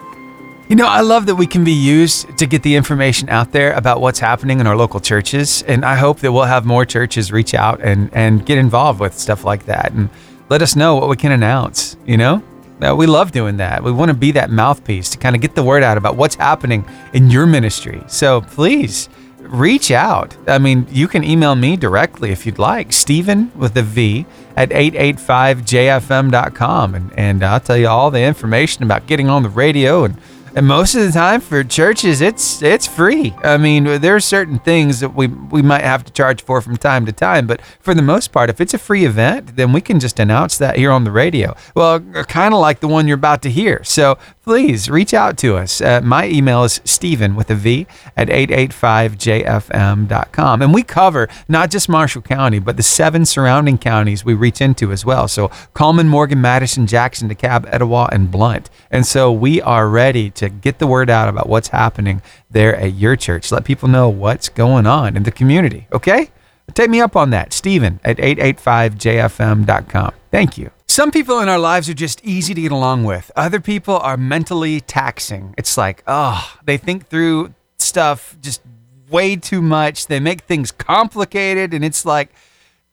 You know, I love that we can be used to get the information out there about what's happening in our local churches. And I hope that we'll have more churches reach out and, and get involved with stuff like that and let us know what we can announce, you know? Uh, we love doing that. We want to be that mouthpiece to kind of get the word out about what's happening in your ministry. So please reach out. I mean, you can email me directly if you'd like, Steven with a V at 885jfm.com. And, and I'll tell you all the information about getting on the radio and and most of the time for churches, it's it's free. I mean, there are certain things that we we might have to charge for from time to time, but for the most part, if it's a free event, then we can just announce that here on the radio. Well, uh, kind of like the one you're about to hear. So please reach out to us. Uh, my email is Steven with a V at 885jfm.com. And we cover not just Marshall County, but the seven surrounding counties we reach into as well. So Cullman, Morgan, Madison, Jackson, DeKalb, Etowah, and Blount. And so we are ready to get the word out about what's happening there at your church. Let people know what's going on in the community. Okay? Take me up on that. Steven at 885jfm.com. Thank you. Some people in our lives are just easy to get along with. Other people are mentally taxing. It's like, oh, they think through stuff just way too much. They make things complicated. And it's like,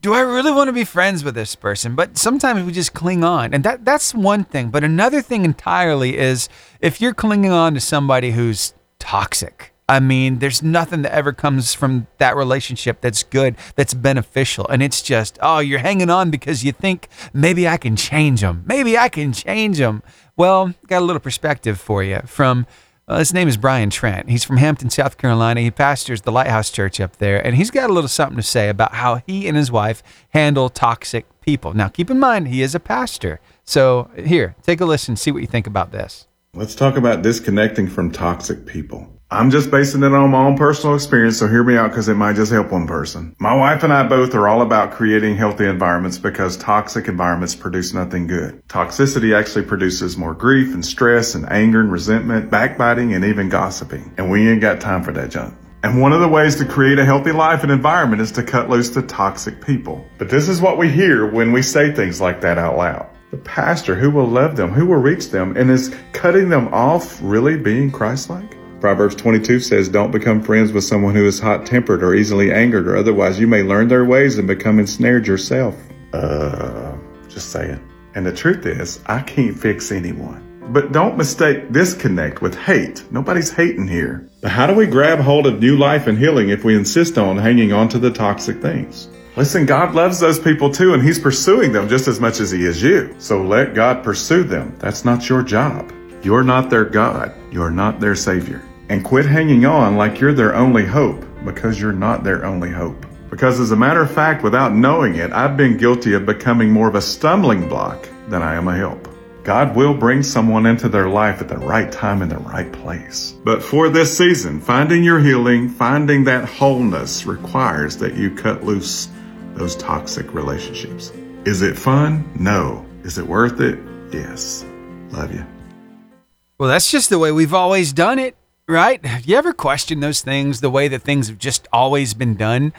do I really want to be friends with this person? But sometimes we just cling on. And that, that's one thing. But another thing entirely is if you're clinging on to somebody who's toxic, I mean, there's nothing that ever comes from that relationship that's good, that's beneficial. And it's just, oh, you're hanging on because you think maybe I can change them. Maybe I can change them. Well, got a little perspective for you from. Uh, his name is Brian Trent. He's from Hampton, South Carolina. He pastors the Lighthouse Church up there, and he's got a little something to say about how he and his wife handle toxic people. Now, keep in mind, he is a pastor. So, here, take a listen, see what you think about this. Let's talk about disconnecting from toxic people. I'm just basing it on my own personal experience, so hear me out because it might just help one person. My wife and I both are all about creating healthy environments because toxic environments produce nothing good. Toxicity actually produces more grief and stress and anger and resentment, backbiting, and even gossiping. And we ain't got time for that junk. And one of the ways to create a healthy life and environment is to cut loose the toxic people. But this is what we hear when we say things like that out loud. The pastor who will love them, who will reach them, and is cutting them off really being Christ like? Proverbs 22 says, Don't become friends with someone who is hot tempered or easily angered, or otherwise you may learn their ways and become ensnared yourself. Uh, just saying. And the truth is, I can't fix anyone. But don't mistake disconnect with hate. Nobody's hating here. But how do we grab hold of new life and healing if we insist on hanging on to the toxic things? Listen, God loves those people too, and He's pursuing them just as much as He is you. So let God pursue them. That's not your job. You're not their God. You're not their Savior. And quit hanging on like you're their only hope because you're not their only hope. Because as a matter of fact, without knowing it, I've been guilty of becoming more of a stumbling block than I am a help. God will bring someone into their life at the right time in the right place. But for this season, finding your healing, finding that wholeness requires that you cut loose those toxic relationships. Is it fun? No. Is it worth it? Yes. Love you. Well, that's just the way we've always done it, right? Have you ever questioned those things, the way that things have just always been done?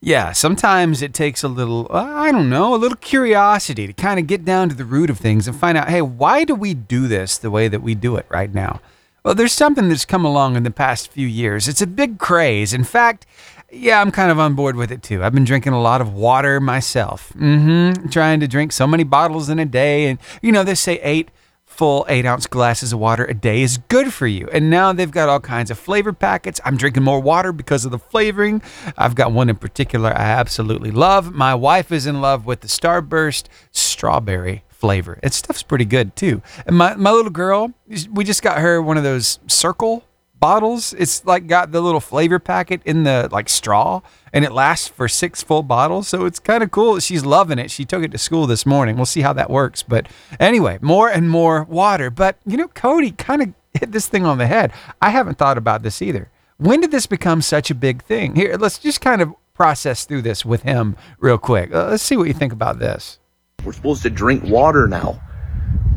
Yeah, sometimes it takes a little, uh, I don't know, a little curiosity to kind of get down to the root of things and find out, hey, why do we do this the way that we do it right now? Well, there's something that's come along in the past few years. It's a big craze. In fact, yeah, I'm kind of on board with it too. I've been drinking a lot of water myself. Mm-hmm. Trying to drink so many bottles in a day. And, you know, they say eight full eight ounce glasses of water a day is good for you. And now they've got all kinds of flavor packets. I'm drinking more water because of the flavoring. I've got one in particular I absolutely love. My wife is in love with the Starburst strawberry flavor. It stuff's pretty good too. And my, my little girl, we just got her one of those circle bottles. It's like got the little flavor packet in the like straw and it lasts for six full bottles. So it's kind of cool. She's loving it. She took it to school this morning. We'll see how that works. But anyway, more and more water. But you know, Cody kind of hit this thing on the head. I haven't thought about this either. When did this become such a big thing? Here, let's just kind of process through this with him real quick. Uh, let's see what you think about this. We're supposed to drink water now.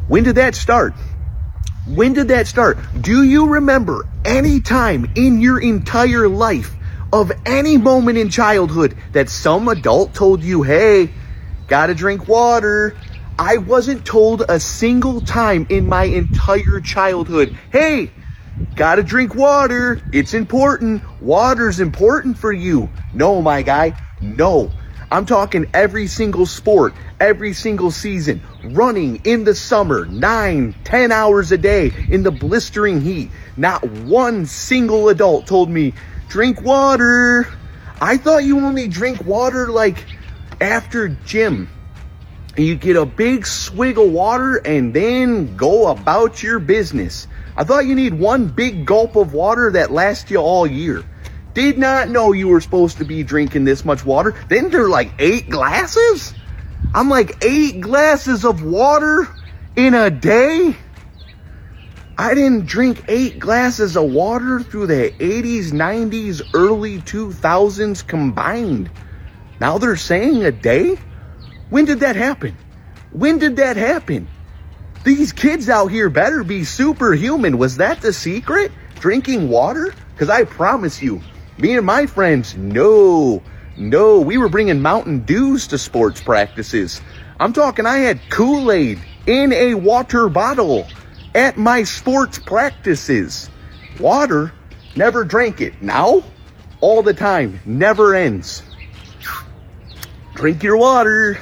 When did that start? When did that start? Do you remember any time in your entire life of any moment in childhood that some adult told you, hey, gotta drink water. I wasn't told a single time in my entire childhood, hey, gotta drink water. It's important. Water's important for you. No, my guy, no. I'm talking every single sport, every single season, running in the summer, nine, ten hours a day in the blistering heat. Not one single adult told me, drink water. I thought you only drink water like after gym. You get a big swig of water and then go about your business. I thought you need one big gulp of water that lasts you all year. Did not know you were supposed to be drinking this much water. Then they're like eight glasses? I'm like eight glasses of water in a day? I didn't drink eight glasses of water through the 80s, 90s, early 2000s combined. Now they're saying a day? When did that happen? When did that happen? These kids out here better be superhuman. Was that the secret? Drinking water? Because I promise you, me and my friends, no, no, we were bringing Mountain Dews to sports practices. I'm talking, I had Kool Aid in a water bottle at my sports practices. Water, never drank it. Now, all the time, never ends. Drink your water.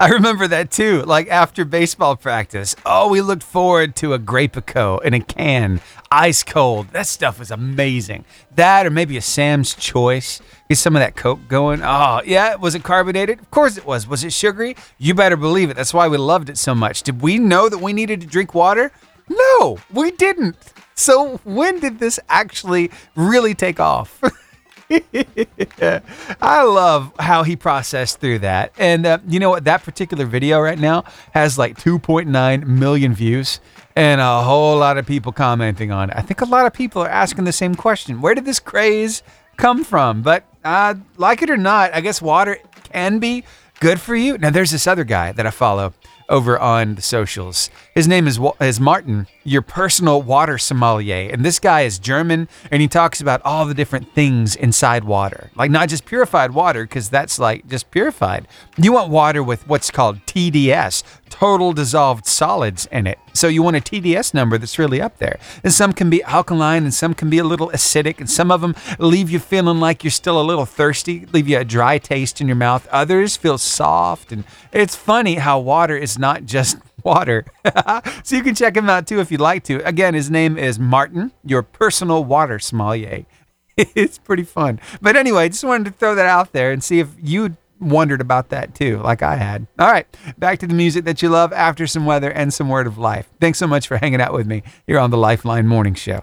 I remember that too. Like after baseball practice, oh, we looked forward to a Grapico in a can, ice cold. That stuff was amazing. That or maybe a Sam's Choice. Get some of that Coke going. Oh, yeah. Was it carbonated? Of course it was. Was it sugary? You better believe it. That's why we loved it so much. Did we know that we needed to drink water? No, we didn't. So when did this actually really take off? I love how he processed through that. And uh, you know what? That particular video right now has like 2.9 million views and a whole lot of people commenting on it. I think a lot of people are asking the same question Where did this craze come from? But uh, like it or not, I guess water can be good for you. Now, there's this other guy that I follow over on the socials. His name is is Martin, your personal water sommelier, and this guy is German, and he talks about all the different things inside water, like not just purified water, because that's like just purified. You want water with what's called TDS, total dissolved solids in it. So you want a TDS number that's really up there. And some can be alkaline and some can be a little acidic and some of them leave you feeling like you're still a little thirsty, leave you a dry taste in your mouth. Others feel soft and it's funny how water is not just water. so you can check him out too if you'd like to. Again, his name is Martin, your personal water sommelier. it's pretty fun. But anyway, just wanted to throw that out there and see if you wondered about that too, like I had. All right, back to the music that you love after some weather and some word of life. Thanks so much for hanging out with me here on the Lifeline Morning Show.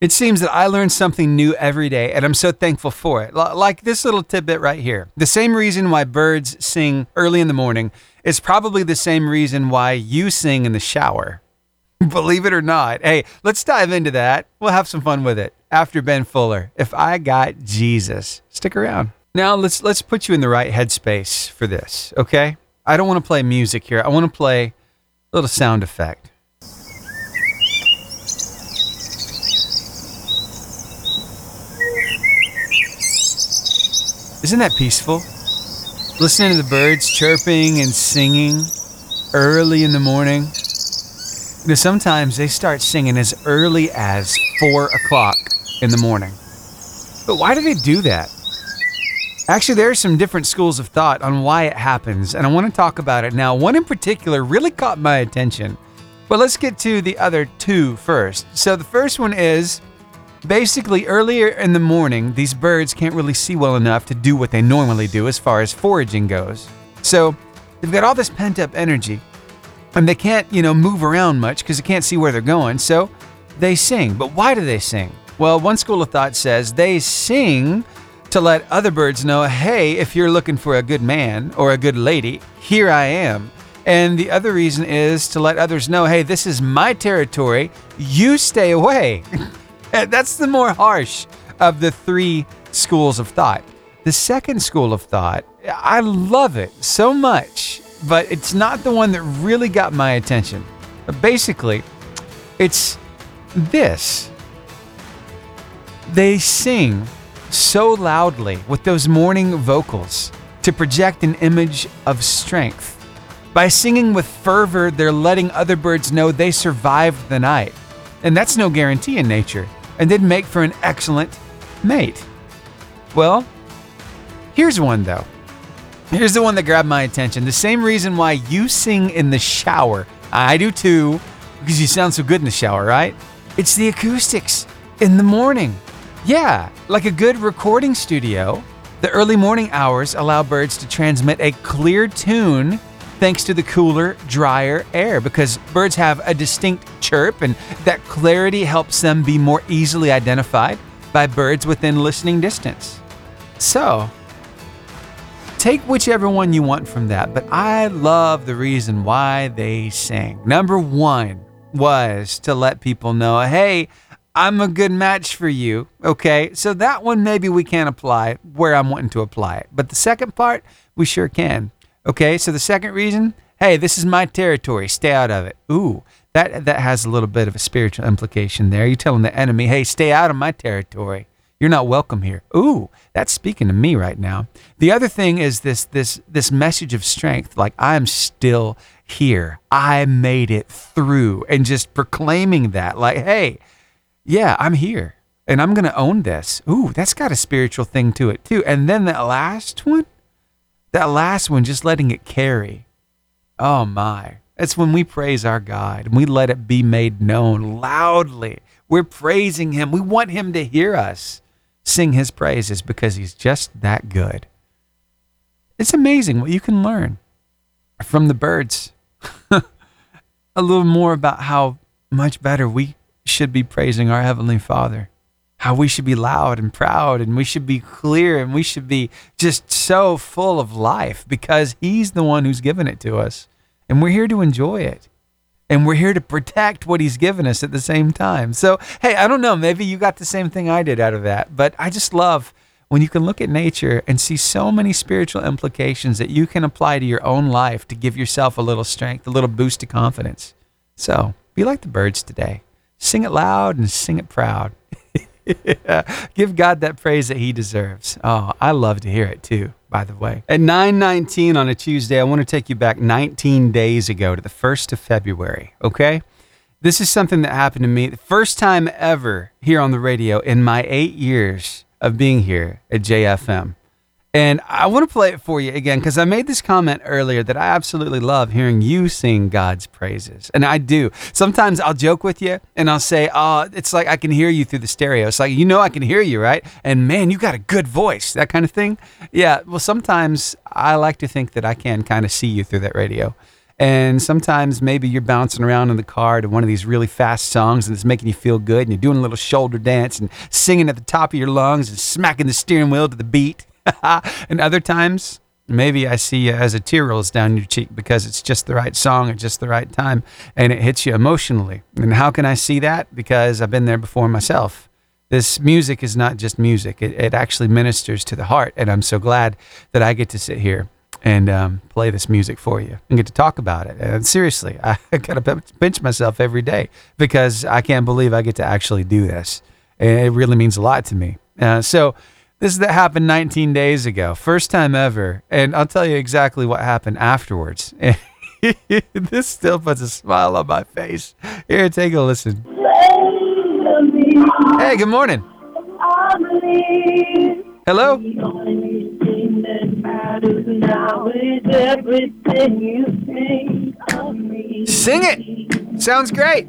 It seems that I learn something new every day, and I'm so thankful for it. Like this little tidbit right here. The same reason why birds sing early in the morning is probably the same reason why you sing in the shower. Believe it or not. Hey, let's dive into that. We'll have some fun with it after Ben Fuller. If I got Jesus, stick around. Now let's let's put you in the right headspace for this, okay? I don't want to play music here. I want to play a little sound effect. Isn't that peaceful? Listening to the birds chirping and singing early in the morning. You know, sometimes they start singing as early as four o'clock in the morning. But why do they do that? Actually, there are some different schools of thought on why it happens, and I want to talk about it now. One in particular really caught my attention. But let's get to the other two first. So, the first one is Basically, earlier in the morning, these birds can't really see well enough to do what they normally do as far as foraging goes. So, they've got all this pent up energy, and they can't, you know, move around much because they can't see where they're going. So, they sing. But why do they sing? Well, one school of thought says they sing to let other birds know hey, if you're looking for a good man or a good lady, here I am. And the other reason is to let others know hey, this is my territory, you stay away. That's the more harsh of the three schools of thought. The second school of thought, I love it so much, but it's not the one that really got my attention. Basically, it's this they sing so loudly with those morning vocals to project an image of strength. By singing with fervor, they're letting other birds know they survived the night. And that's no guarantee in nature, and they'd make for an excellent mate. Well, here's one though. Here's the one that grabbed my attention. The same reason why you sing in the shower. I do too, because you sound so good in the shower, right? It's the acoustics in the morning. Yeah, like a good recording studio, the early morning hours allow birds to transmit a clear tune thanks to the cooler, drier air because birds have a distinct chirp and that clarity helps them be more easily identified by birds within listening distance. So, take whichever one you want from that, but I love the reason why they sang. Number one was to let people know hey, I'm a good match for you. Okay, so that one maybe we can't apply where I'm wanting to apply it. But the second part, we sure can. Okay, so the second reason, hey, this is my territory. Stay out of it. Ooh, that that has a little bit of a spiritual implication there. You're telling the enemy, hey, stay out of my territory. You're not welcome here. Ooh, that's speaking to me right now. The other thing is this this this message of strength, like I'm still here. I made it through and just proclaiming that like, hey, yeah, I'm here and I'm going to own this. Ooh, that's got a spiritual thing to it too. And then that last one, that last one, just letting it carry. Oh my. That's when we praise our God and we let it be made known loudly. We're praising Him. We want Him to hear us sing His praises because He's just that good. It's amazing what you can learn from the birds. a little more about how much better we should be praising our Heavenly Father how we should be loud and proud and we should be clear and we should be just so full of life because He's the one who's given it to us. And we're here to enjoy it. And we're here to protect what He's given us at the same time. So, hey, I don't know, maybe you got the same thing I did out of that, but I just love when you can look at nature and see so many spiritual implications that you can apply to your own life to give yourself a little strength, a little boost of confidence. So, be like the birds today. Sing it loud and sing it proud. yeah. Give God that praise that he deserves. Oh, I love to hear it too, by the way. At 9:19 on a Tuesday, I want to take you back 19 days ago to the 1st of February, okay? This is something that happened to me the first time ever here on the radio in my 8 years of being here at JFM. And I want to play it for you again because I made this comment earlier that I absolutely love hearing you sing God's praises. And I do. Sometimes I'll joke with you and I'll say, Oh, it's like I can hear you through the stereo. It's like, you know, I can hear you, right? And man, you got a good voice, that kind of thing. Yeah. Well, sometimes I like to think that I can kind of see you through that radio. And sometimes maybe you're bouncing around in the car to one of these really fast songs and it's making you feel good and you're doing a little shoulder dance and singing at the top of your lungs and smacking the steering wheel to the beat. and other times, maybe I see you as a tear rolls down your cheek because it's just the right song at just the right time and it hits you emotionally. And how can I see that? Because I've been there before myself. This music is not just music, it, it actually ministers to the heart. And I'm so glad that I get to sit here and um, play this music for you and get to talk about it. And seriously, I got to pinch myself every day because I can't believe I get to actually do this. And it really means a lot to me. Uh, so, this is that happened 19 days ago, first time ever, and I'll tell you exactly what happened afterwards. this still puts a smile on my face. Here, take a listen. Hey, good morning. Hello. Sing it. Sounds great.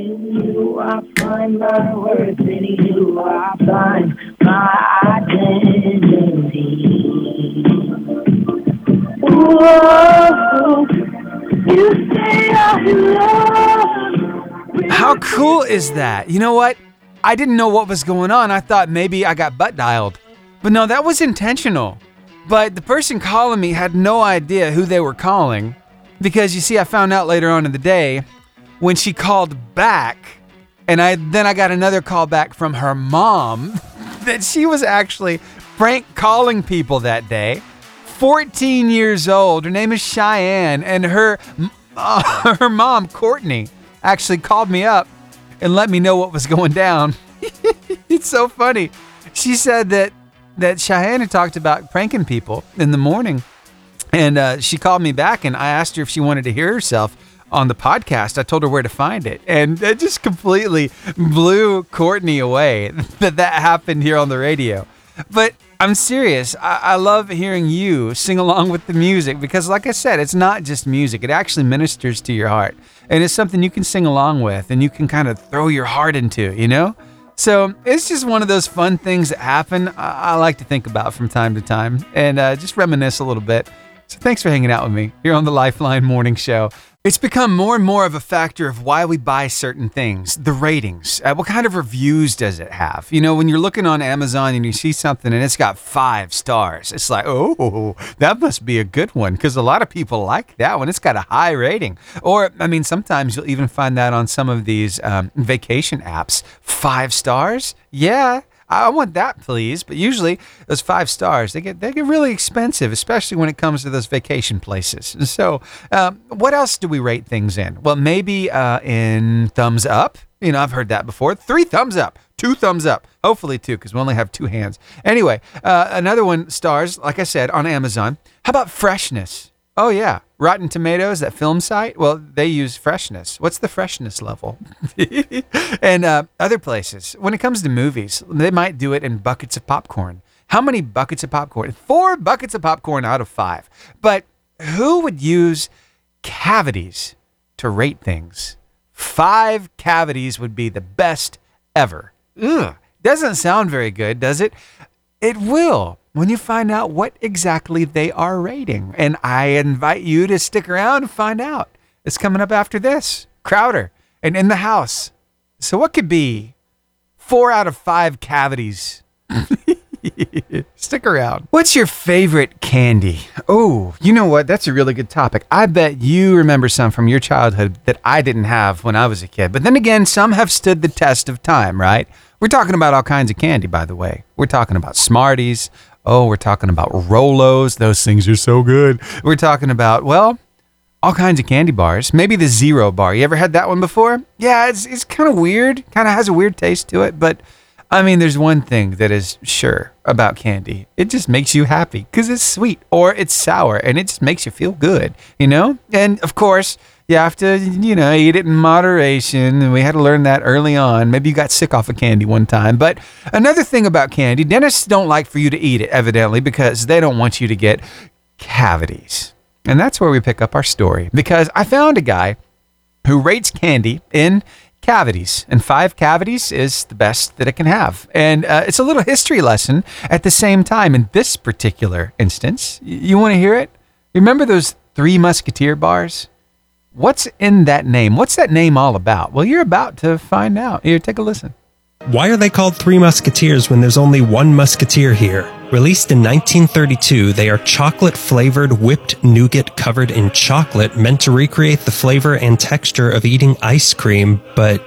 You you. How cool is that? You know what? I didn't know what was going on. I thought maybe I got butt dialed. But no, that was intentional. But the person calling me had no idea who they were calling because you see, I found out later on in the day when she called back, and I then I got another call back from her mom that she was actually prank calling people that day. 14 years old. Her name is Cheyenne, and her uh, her mom Courtney actually called me up and let me know what was going down. it's so funny. She said that that Cheyenne had talked about pranking people in the morning, and uh, she called me back, and I asked her if she wanted to hear herself on the podcast. I told her where to find it, and it just completely blew Courtney away that that happened here on the radio. But I'm serious. I, I love hearing you sing along with the music because, like I said, it's not just music. It actually ministers to your heart, and it's something you can sing along with, and you can kind of throw your heart into. You know. So it's just one of those fun things that happen. I, I like to think about from time to time and uh, just reminisce a little bit. So thanks for hanging out with me here on the Lifeline Morning Show. It's become more and more of a factor of why we buy certain things. The ratings. Uh, what kind of reviews does it have? You know, when you're looking on Amazon and you see something and it's got five stars, it's like, oh, that must be a good one because a lot of people like that one. It's got a high rating. Or, I mean, sometimes you'll even find that on some of these um, vacation apps. Five stars? Yeah. I want that, please. But usually those five stars, they get they get really expensive, especially when it comes to those vacation places. So, um, what else do we rate things in? Well, maybe uh, in thumbs up. You know, I've heard that before. Three thumbs up, two thumbs up, hopefully two, because we only have two hands. Anyway, uh, another one stars, like I said, on Amazon. How about freshness? Oh yeah, Rotten Tomatoes, that film site. Well, they use freshness. What's the freshness level? and uh, other places. When it comes to movies, they might do it in buckets of popcorn. How many buckets of popcorn? Four buckets of popcorn out of five. But who would use cavities to rate things? Five cavities would be the best ever. Ugh, doesn't sound very good, does it? It will when you find out what exactly they are rating. And I invite you to stick around and find out. It's coming up after this. Crowder and in the house. So, what could be four out of five cavities? Stick around. What's your favorite candy? Oh, you know what? That's a really good topic. I bet you remember some from your childhood that I didn't have when I was a kid. But then again, some have stood the test of time, right? We're talking about all kinds of candy, by the way. We're talking about Smarties. Oh, we're talking about Rolos. Those things are so good. We're talking about, well, all kinds of candy bars. Maybe the zero bar. You ever had that one before? Yeah, it's, it's kind of weird. Kind of has a weird taste to it. But I mean, there's one thing that is sure about candy it just makes you happy because it's sweet or it's sour and it just makes you feel good, you know? And of course, you have to, you know, eat it in moderation. And we had to learn that early on. Maybe you got sick off of candy one time. But another thing about candy, dentists don't like for you to eat it, evidently, because they don't want you to get cavities. And that's where we pick up our story because I found a guy who rates candy in cavities, and five cavities is the best that it can have. And uh, it's a little history lesson at the same time. In this particular instance, you want to hear it? Remember those three musketeer bars? What's in that name? What's that name all about? Well, you're about to find out. Here, take a listen. Why are they called Three Musketeers when there's only one musketeer here? Released in 1932, they are chocolate flavored whipped nougat covered in chocolate, meant to recreate the flavor and texture of eating ice cream, but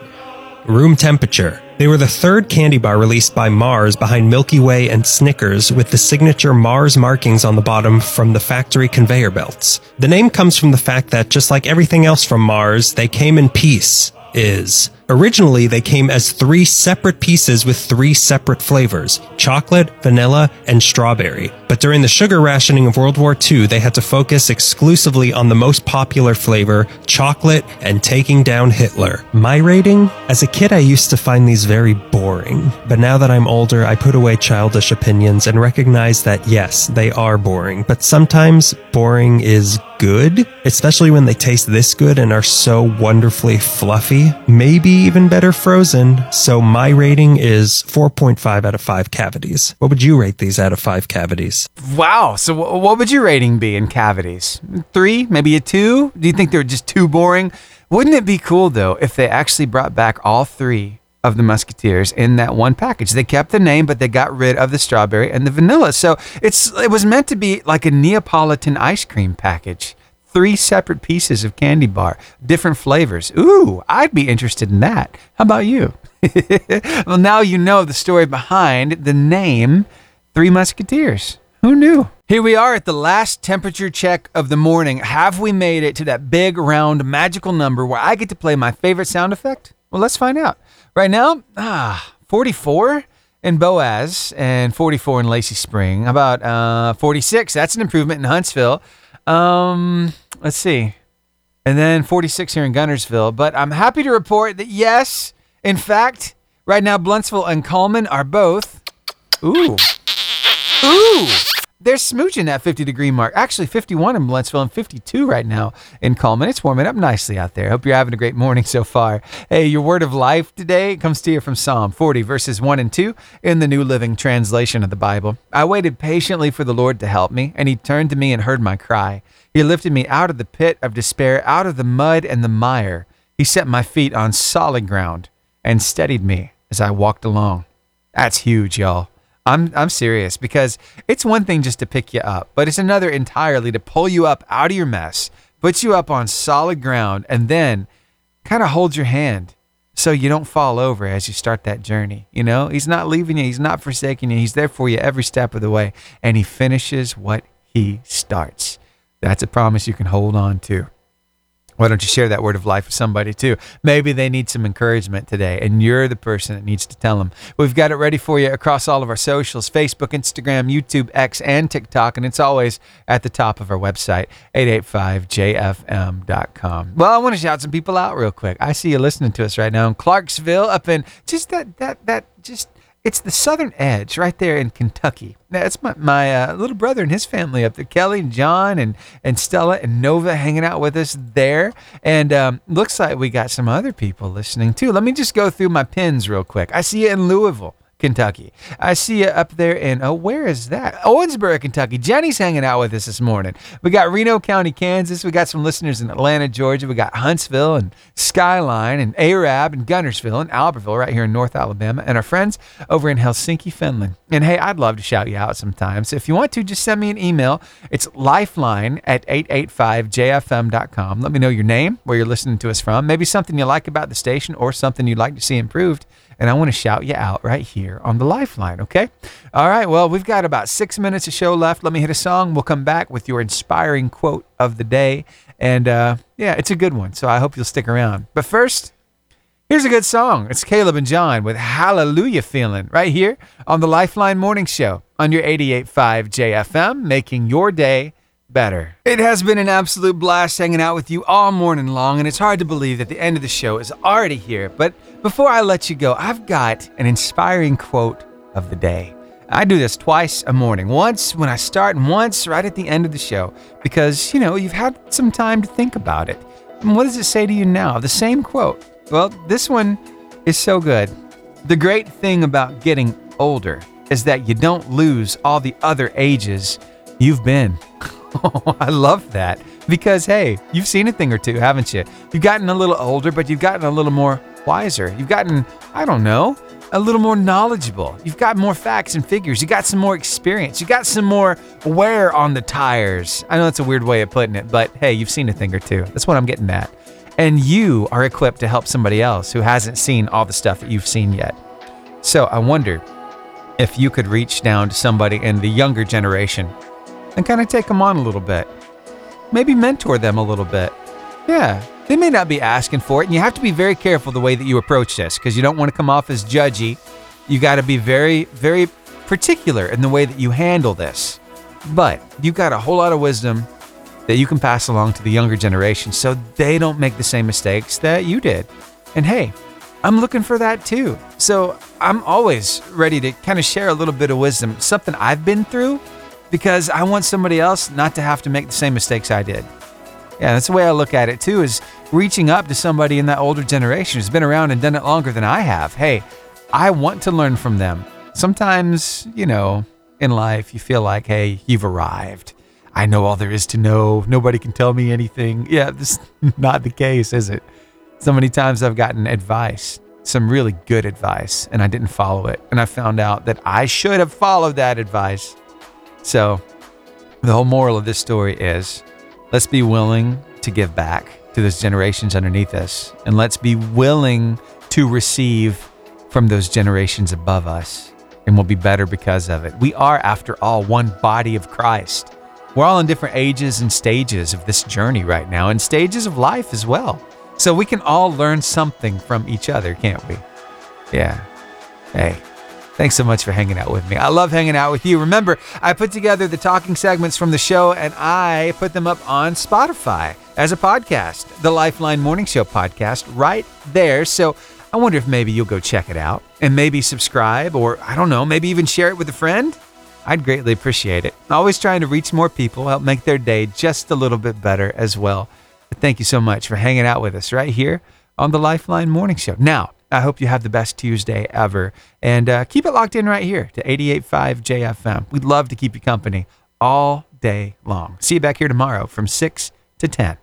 room temperature. They were the third candy bar released by Mars behind Milky Way and Snickers with the signature Mars markings on the bottom from the factory conveyor belts. The name comes from the fact that just like everything else from Mars, they came in peace. Is. Originally, they came as three separate pieces with three separate flavors chocolate, vanilla, and strawberry. But during the sugar rationing of World War II, they had to focus exclusively on the most popular flavor, chocolate, and taking down Hitler. My rating? As a kid, I used to find these very boring. But now that I'm older, I put away childish opinions and recognize that yes, they are boring. But sometimes boring is good, especially when they taste this good and are so wonderfully fluffy. Maybe even better frozen. So my rating is 4.5 out of 5 cavities. What would you rate these out of 5 cavities? Wow. So, wh- what would your rating be in cavities? Three? Maybe a two? Do you think they're just too boring? Wouldn't it be cool, though, if they actually brought back all three of the Musketeers in that one package? They kept the name, but they got rid of the strawberry and the vanilla. So, it's it was meant to be like a Neapolitan ice cream package. Three separate pieces of candy bar, different flavors. Ooh, I'd be interested in that. How about you? well, now you know the story behind the name Three Musketeers. Who knew? Here we are at the last temperature check of the morning. Have we made it to that big, round, magical number where I get to play my favorite sound effect? Well, let's find out. Right now, ah, 44 in Boaz and 44 in Lacey Spring. How about uh, 46? That's an improvement in Huntsville. Um, let's see. And then 46 here in Guntersville. But I'm happy to report that yes, in fact, right now Blountsville and Cullman are both. Ooh. Ooh. They're smooching that 50 degree mark. Actually, 51 in Blountsville and 52 right now in Cullman. It's warming up nicely out there. Hope you're having a great morning so far. Hey, your word of life today comes to you from Psalm 40, verses 1 and 2 in the New Living Translation of the Bible. I waited patiently for the Lord to help me, and he turned to me and heard my cry. He lifted me out of the pit of despair, out of the mud and the mire. He set my feet on solid ground and steadied me as I walked along. That's huge, y'all. I'm I'm serious because it's one thing just to pick you up, but it's another entirely to pull you up out of your mess, put you up on solid ground, and then kind of hold your hand so you don't fall over as you start that journey. You know, he's not leaving you, he's not forsaking you, he's there for you every step of the way, and he finishes what he starts. That's a promise you can hold on to. Why don't you share that word of life with somebody too? Maybe they need some encouragement today, and you're the person that needs to tell them. We've got it ready for you across all of our socials Facebook, Instagram, YouTube, X, and TikTok, and it's always at the top of our website, 885jfm.com. Well, I want to shout some people out real quick. I see you listening to us right now in Clarksville, up in just that, that, that, just it's the southern edge right there in Kentucky. That's my, my uh, little brother and his family up there. Kelly and John and, and Stella and Nova hanging out with us there. And um, looks like we got some other people listening too. Let me just go through my pins real quick. I see you in Louisville. Kentucky. I see you up there in, oh, where is that? Owensboro, Kentucky. Jenny's hanging out with us this morning. We got Reno County, Kansas. We got some listeners in Atlanta, Georgia. We got Huntsville and Skyline and Arab and Guntersville and Albertville right here in North Alabama. And our friends over in Helsinki, Finland. And hey, I'd love to shout you out sometimes. If you want to, just send me an email. It's lifeline at 885jfm.com. Let me know your name, where you're listening to us from, maybe something you like about the station or something you'd like to see improved and I want to shout you out right here on the lifeline, okay? All right, well, we've got about six minutes of show left. Let me hit a song. We'll come back with your inspiring quote of the day. And uh, yeah, it's a good one, so I hope you'll stick around. But first, here's a good song. It's Caleb and John with Hallelujah Feeling right here on the Lifeline Morning Show on your 88.5 JFM, making your day better. It has been an absolute blast hanging out with you all morning long, and it's hard to believe that the end of the show is already here. But before I let you go, I've got an inspiring quote of the day. I do this twice a morning, once when I start and once right at the end of the show, because, you know, you've had some time to think about it. And what does it say to you now? The same quote. Well, this one is so good. The great thing about getting older is that you don't lose all the other ages you've been. Oh, I love that. Because, hey, you've seen a thing or two, haven't you? You've gotten a little older, but you've gotten a little more wiser. You've gotten, I don't know, a little more knowledgeable. You've got more facts and figures. You got some more experience. You got some more wear on the tires. I know that's a weird way of putting it, but hey, you've seen a thing or two. That's what I'm getting at. And you are equipped to help somebody else who hasn't seen all the stuff that you've seen yet. So I wonder if you could reach down to somebody in the younger generation and kind of take them on a little bit. Maybe mentor them a little bit. Yeah, they may not be asking for it, and you have to be very careful the way that you approach this because you don't want to come off as judgy. You got to be very, very particular in the way that you handle this. But you've got a whole lot of wisdom that you can pass along to the younger generation so they don't make the same mistakes that you did. And hey, I'm looking for that too. So I'm always ready to kind of share a little bit of wisdom, something I've been through because I want somebody else not to have to make the same mistakes I did. Yeah, that's the way I look at it too, is reaching up to somebody in that older generation who's been around and done it longer than I have. Hey, I want to learn from them. Sometimes, you know, in life, you feel like, hey, you've arrived. I know all there is to know. Nobody can tell me anything. Yeah, this is not the case, is it? So many times I've gotten advice, some really good advice, and I didn't follow it. And I found out that I should have followed that advice. So, the whole moral of this story is let's be willing to give back to those generations underneath us, and let's be willing to receive from those generations above us, and we'll be better because of it. We are, after all, one body of Christ. We're all in different ages and stages of this journey right now, and stages of life as well. So we can all learn something from each other, can't we? Yeah. Hey, thanks so much for hanging out with me. I love hanging out with you. Remember, I put together the talking segments from the show and I put them up on Spotify as a podcast, the Lifeline Morning Show podcast, right there. So I wonder if maybe you'll go check it out and maybe subscribe or I don't know, maybe even share it with a friend. I'd greatly appreciate it. Always trying to reach more people, help make their day just a little bit better as well. But thank you so much for hanging out with us right here on the Lifeline Morning Show. Now, I hope you have the best Tuesday ever. And uh, keep it locked in right here to 88.5 JFM. We'd love to keep you company all day long. See you back here tomorrow from 6 to 10.